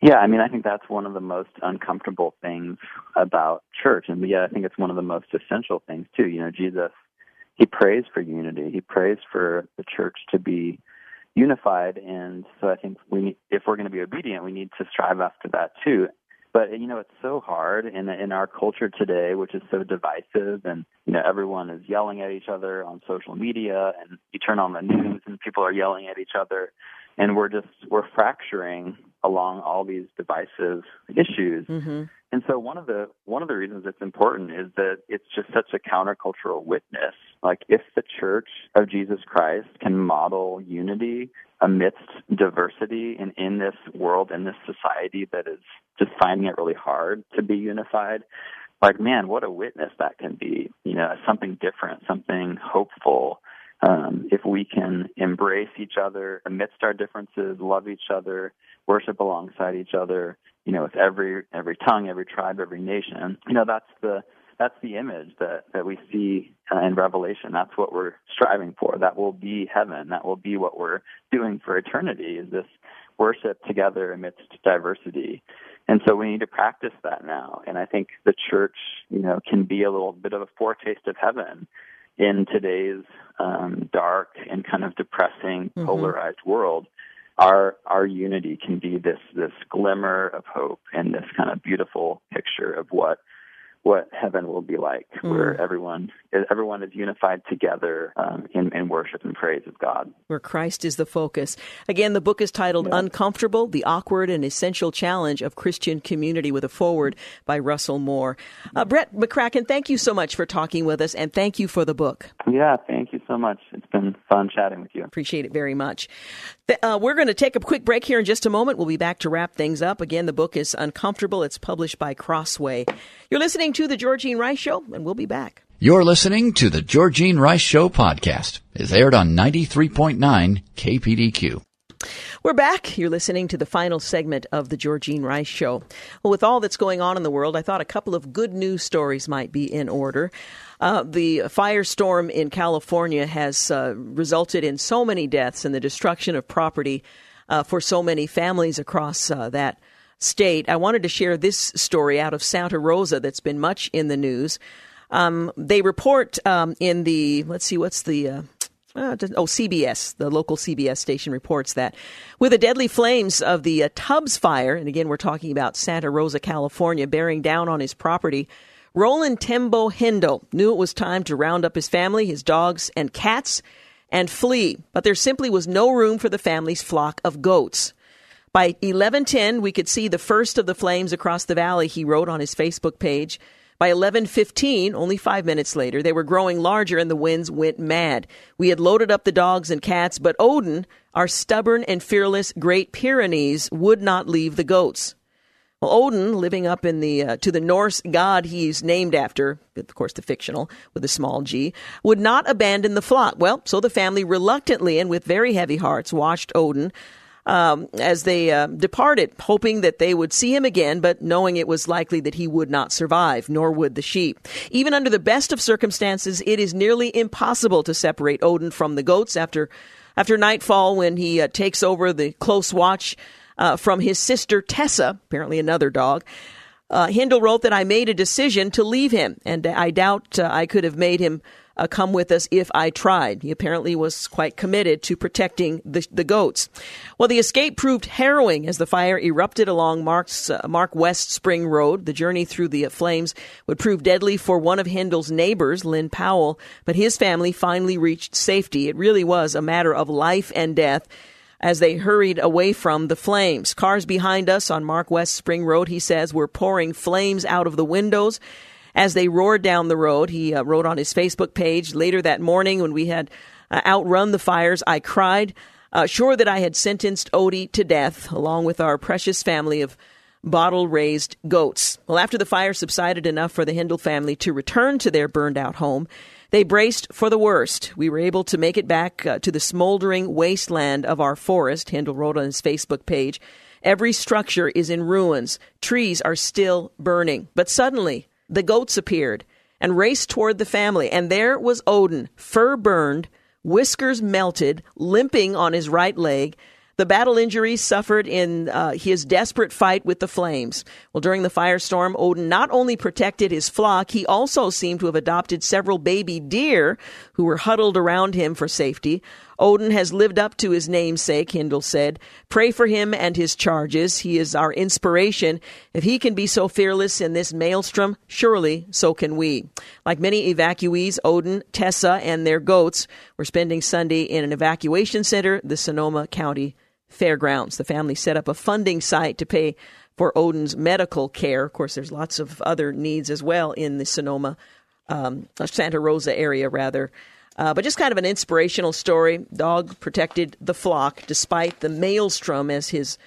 Yeah, I mean, I think that's one of the most uncomfortable things about church. And yet I think it's one of the most essential things too. You know, Jesus he prays for unity. He prays for the church to be unified. And so I think we, if we're going to be obedient, we need to strive after that too. But you know, it's so hard in in our culture today, which is so divisive, and you know, everyone is yelling at each other on social media, and you turn on the news, and people are yelling at each other, and we're just we're fracturing along all these divisive issues. Mm-hmm. And so one of the one of the reasons it's important is that it's just such a countercultural witness. Like if the Church of Jesus Christ can model unity amidst diversity and in this world, in this society that is just finding it really hard to be unified, like man, what a witness that can be. You know, something different, something hopeful. Um, if we can embrace each other amidst our differences, love each other, worship alongside each other, you know, with every every tongue, every tribe, every nation. You know, that's the that's the image that that we see uh, in Revelation. That's what we're striving for. That will be heaven. That will be what we're doing for eternity. Is this worship together amidst diversity? And so we need to practice that now. And I think the church, you know, can be a little bit of a foretaste of heaven in today's um, dark and kind of depressing, mm-hmm. polarized world. Our our unity can be this this glimmer of hope and this kind of beautiful picture of what what heaven will be like, mm. where everyone everyone is unified together um, in, in, worship and praise of God. Where Christ is the focus. Again, the book is titled yeah. "Uncomfortable: The Awkward and Essential Challenge of Christian Community," with a foreword by Russell Moore. Uh, Brett McCracken, thank you so much for talking with us, and thank you for the book. Yeah, thank you so much. It's been fun chatting with you. Appreciate it very much. Uh, we're going to take a quick break here in just a moment. We'll be back to wrap things up. Again, the book is Uncomfortable. It's published by Crossway. You're listening to The Georgene Rice Show, and we'll be back. You're listening to The Georgene Rice Show podcast. It's aired on 93.9 KPDQ. We're back. You're listening to the final segment of the Georgene Rice Show. Well, with all that's going on in the world, I thought a couple of good news stories might be in order. Uh, the firestorm in California has uh, resulted in so many deaths and the destruction of property uh, for so many families across uh, that state. I wanted to share this story out of Santa Rosa that's been much in the news. Um, they report um, in the, let's see, what's the, uh, uh, oh, CBS, the local CBS station reports that with the deadly flames of the uh, Tubbs fire, and again, we're talking about Santa Rosa, California, bearing down on his property, Roland Tembo Hindle knew it was time to round up his family, his dogs, and cats and flee, but there simply was no room for the family's flock of goats. By 11:10, we could see the first of the flames across the valley, he wrote on his Facebook page. By 11:15, only 5 minutes later, they were growing larger and the winds went mad. We had loaded up the dogs and cats, but Odin, our stubborn and fearless Great Pyrenees, would not leave the goats. Well, Odin, living up in the uh, to the Norse god he's named after, of course the fictional with a small g, would not abandon the flock. Well, so the family reluctantly and with very heavy hearts watched Odin um, as they uh, departed, hoping that they would see him again, but knowing it was likely that he would not survive, nor would the sheep. Even under the best of circumstances, it is nearly impossible to separate Odin from the goats after after nightfall when he uh, takes over the close watch uh, from his sister Tessa, apparently another dog. Uh, Hindle wrote that I made a decision to leave him, and I doubt uh, I could have made him uh, come with us if I tried. He apparently was quite committed to protecting the, the goats. Well, the escape proved harrowing as the fire erupted along Mark's, uh, Mark West Spring Road. The journey through the flames would prove deadly for one of Hindle's neighbors, Lynn Powell, but his family finally reached safety. It really was a matter of life and death as they hurried away from the flames. Cars behind us on Mark West Spring Road, he says, were pouring flames out of the windows as they roared down the road. He uh, wrote on his Facebook page later that morning when we had uh, outrun the fires, I cried, uh, sure that I had sentenced Odie to death, along with our precious family of bottle raised goats. Well, after the fire subsided enough for the Hindle family to return to their burned out home, they braced for the worst. We were able to make it back uh, to the smoldering wasteland of our forest, Hindle wrote on his Facebook page. Every structure is in ruins. Trees are still burning. But suddenly, the goats appeared and raced toward the family, and there was Odin, fur burned, whiskers melted, limping on his right leg. The battle injuries suffered in uh, his desperate fight with the flames. Well, during the firestorm, Odin not only protected his flock, he also seemed to have adopted several baby deer who were huddled around him for safety. Odin has lived up to his namesake, Hindle said. Pray for him and his charges. He is our inspiration. If he can be so fearless in this maelstrom, surely so can we. Like many evacuees, Odin, Tessa, and their goats were spending Sunday in an evacuation center, the Sonoma County Fairgrounds. The family set up a funding site to pay for Odin's medical care. Of course, there's lots of other needs as well in the Sonoma, um, Santa Rosa area, rather. Uh, but just kind of an inspirational story. Dog protected the flock despite the maelstrom, as his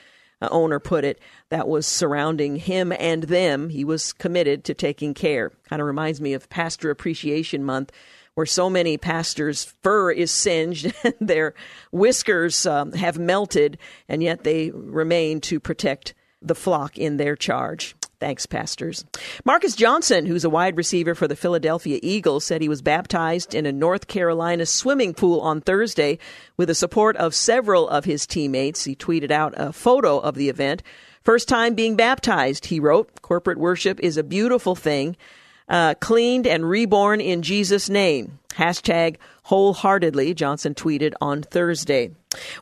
uh, owner put it, that was surrounding him and them. He was committed to taking care. Kind of reminds me of Pastor Appreciation Month, where so many pastors' fur is singed (laughs) and their whiskers um, have melted, and yet they remain to protect the flock in their charge. Thanks, pastors. Marcus Johnson, who's a wide receiver for the Philadelphia Eagles, said he was baptized in a North Carolina swimming pool on Thursday with the support of several of his teammates. He tweeted out a photo of the event. First time being baptized, he wrote. Corporate worship is a beautiful thing, uh, cleaned and reborn in Jesus' name. Hashtag wholeheartedly, Johnson tweeted on Thursday.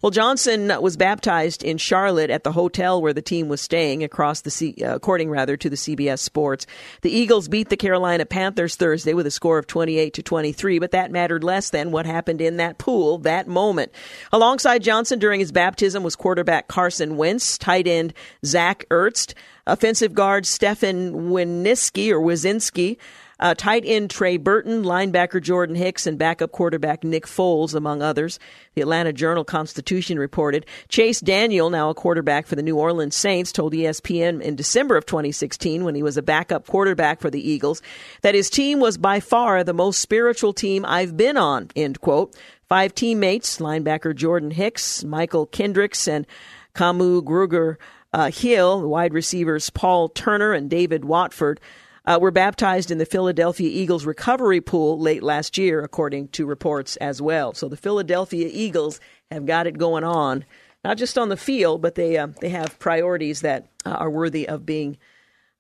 Well, Johnson was baptized in Charlotte at the hotel where the team was staying, across the C- uh, according rather to the CBS Sports. The Eagles beat the Carolina Panthers Thursday with a score of 28 to 23, but that mattered less than what happened in that pool that moment. Alongside Johnson during his baptism was quarterback Carson Wentz, tight end Zach Ertz, offensive guard Stefan Winiski or Wizinski, uh, tight end Trey Burton, linebacker Jordan Hicks, and backup quarterback Nick Foles, among others. The Atlanta Journal Constitution reported Chase Daniel, now a quarterback for the New Orleans Saints, told ESPN in December of 2016 when he was a backup quarterback for the Eagles that his team was by far the most spiritual team I've been on, end quote. Five teammates, linebacker Jordan Hicks, Mychal Kendricks, and Kamu Grugier uh, Hill, wide receivers Paul Turner and David Watford, uh, were baptized in the Philadelphia Eagles recovery pool late last year, according to reports as well. So the Philadelphia Eagles have got it going on, not just on the field, but they uh, they have priorities that uh, are worthy of being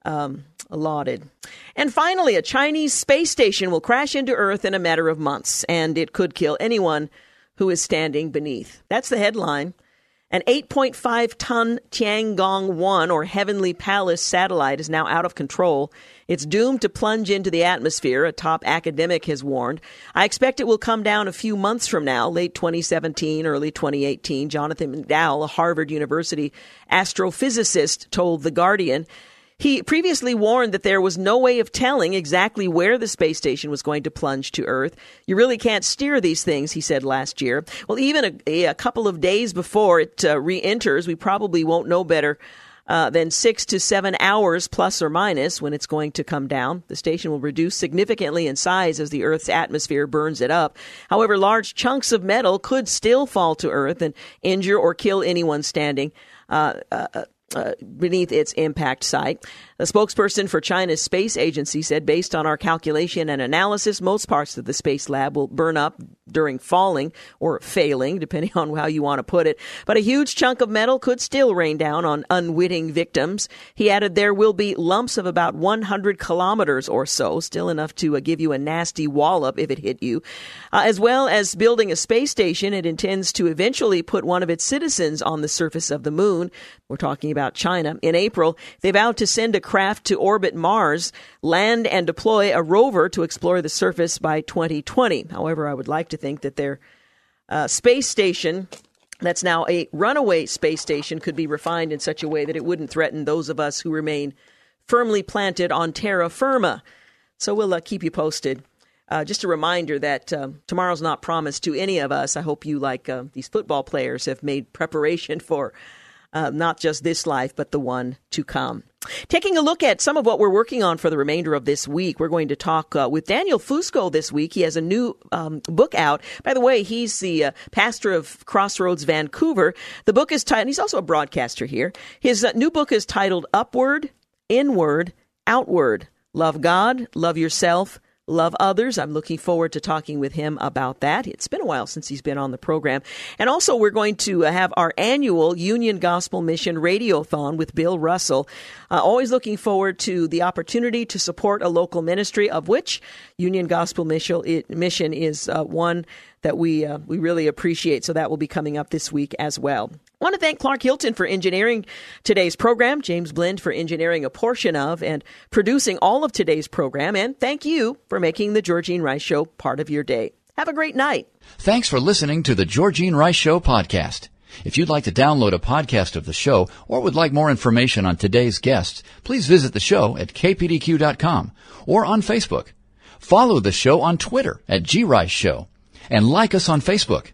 um, lauded. And finally, a Chinese space station will crash into Earth in a matter of months, and it could kill anyone who is standing beneath. That's the headline. An 8.5 ton Tiangong 1 or Heavenly Palace satellite is now out of control. It's doomed to plunge into the atmosphere, a top academic has warned. I expect it will come down a few months from now, late 2017, early 2018. Jonathan McDowell, a Harvard University astrophysicist, told The Guardian. He previously warned that there was no way of telling exactly where the space station was going to plunge to Earth. You really can't steer these things, he said last year. Well, even a, a couple of days before it uh, re enters, we probably won't know better. Uh, then six to seven hours plus or minus when it's going to come down. The station will reduce significantly in size as the Earth's atmosphere burns it up. However, large chunks of metal could still fall to Earth and injure or kill anyone standing. Uh, uh, uh, beneath its impact site. A spokesperson for China's space agency said, based on our calculation and analysis, most parts of the space lab will burn up during falling or failing, depending (laughs) on how you want to put it. But a huge chunk of metal could still rain down on unwitting victims. He added there will be lumps of about 100 kilometers or so, still enough to uh, give you a nasty wallop if it hit you. Uh, as well as building a space station, it intends to eventually put one of its citizens on the surface of the moon. We're talking about China. In April, they vowed to send a craft to orbit Mars, land and deploy a rover to explore the surface by 2020. However, I would like to think that their uh, space station that's now a runaway space station could be refined in such a way that it wouldn't threaten those of us who remain firmly planted on terra firma. So we'll uh, keep you posted. Uh, just a reminder that um, tomorrow's not promised to any of us. I hope you, like uh, these football players, have made preparation (laughs) for uh, not just this life, but the one to come. Taking a look at some of what we're working on for the remainder of this week, we're going to talk uh, with Daniel Fusco this week. He has a new um, book out. By the way, he's the uh, pastor of Crossroads Vancouver. The book is titled, he's also a broadcaster here. His uh, new book is titled Upward, Inward, Outward. Love God, love yourself, love others. I'm looking forward to talking with him about that. It's been a while since he's been on the program. And also, we're going to have our annual Union Gospel Mission Radiothon with Bill Russell. Uh, always looking forward to the opportunity to support a local ministry, of which Union Gospel Mission is uh, one that we uh, we really appreciate. So that will be coming up this week as well. Want to thank Clark Hilton for engineering today's program, James Blend for engineering a portion of and producing all of today's program, and thank you for making the Georgene Rice Show part of your day. Have a great night. Thanks for listening to the Georgene Rice Show podcast. If you'd like to download a podcast of the show or would like more information on today's guests, please visit the show at kpdq.com or on Facebook. Follow the show on Twitter at grice show and like us on Facebook.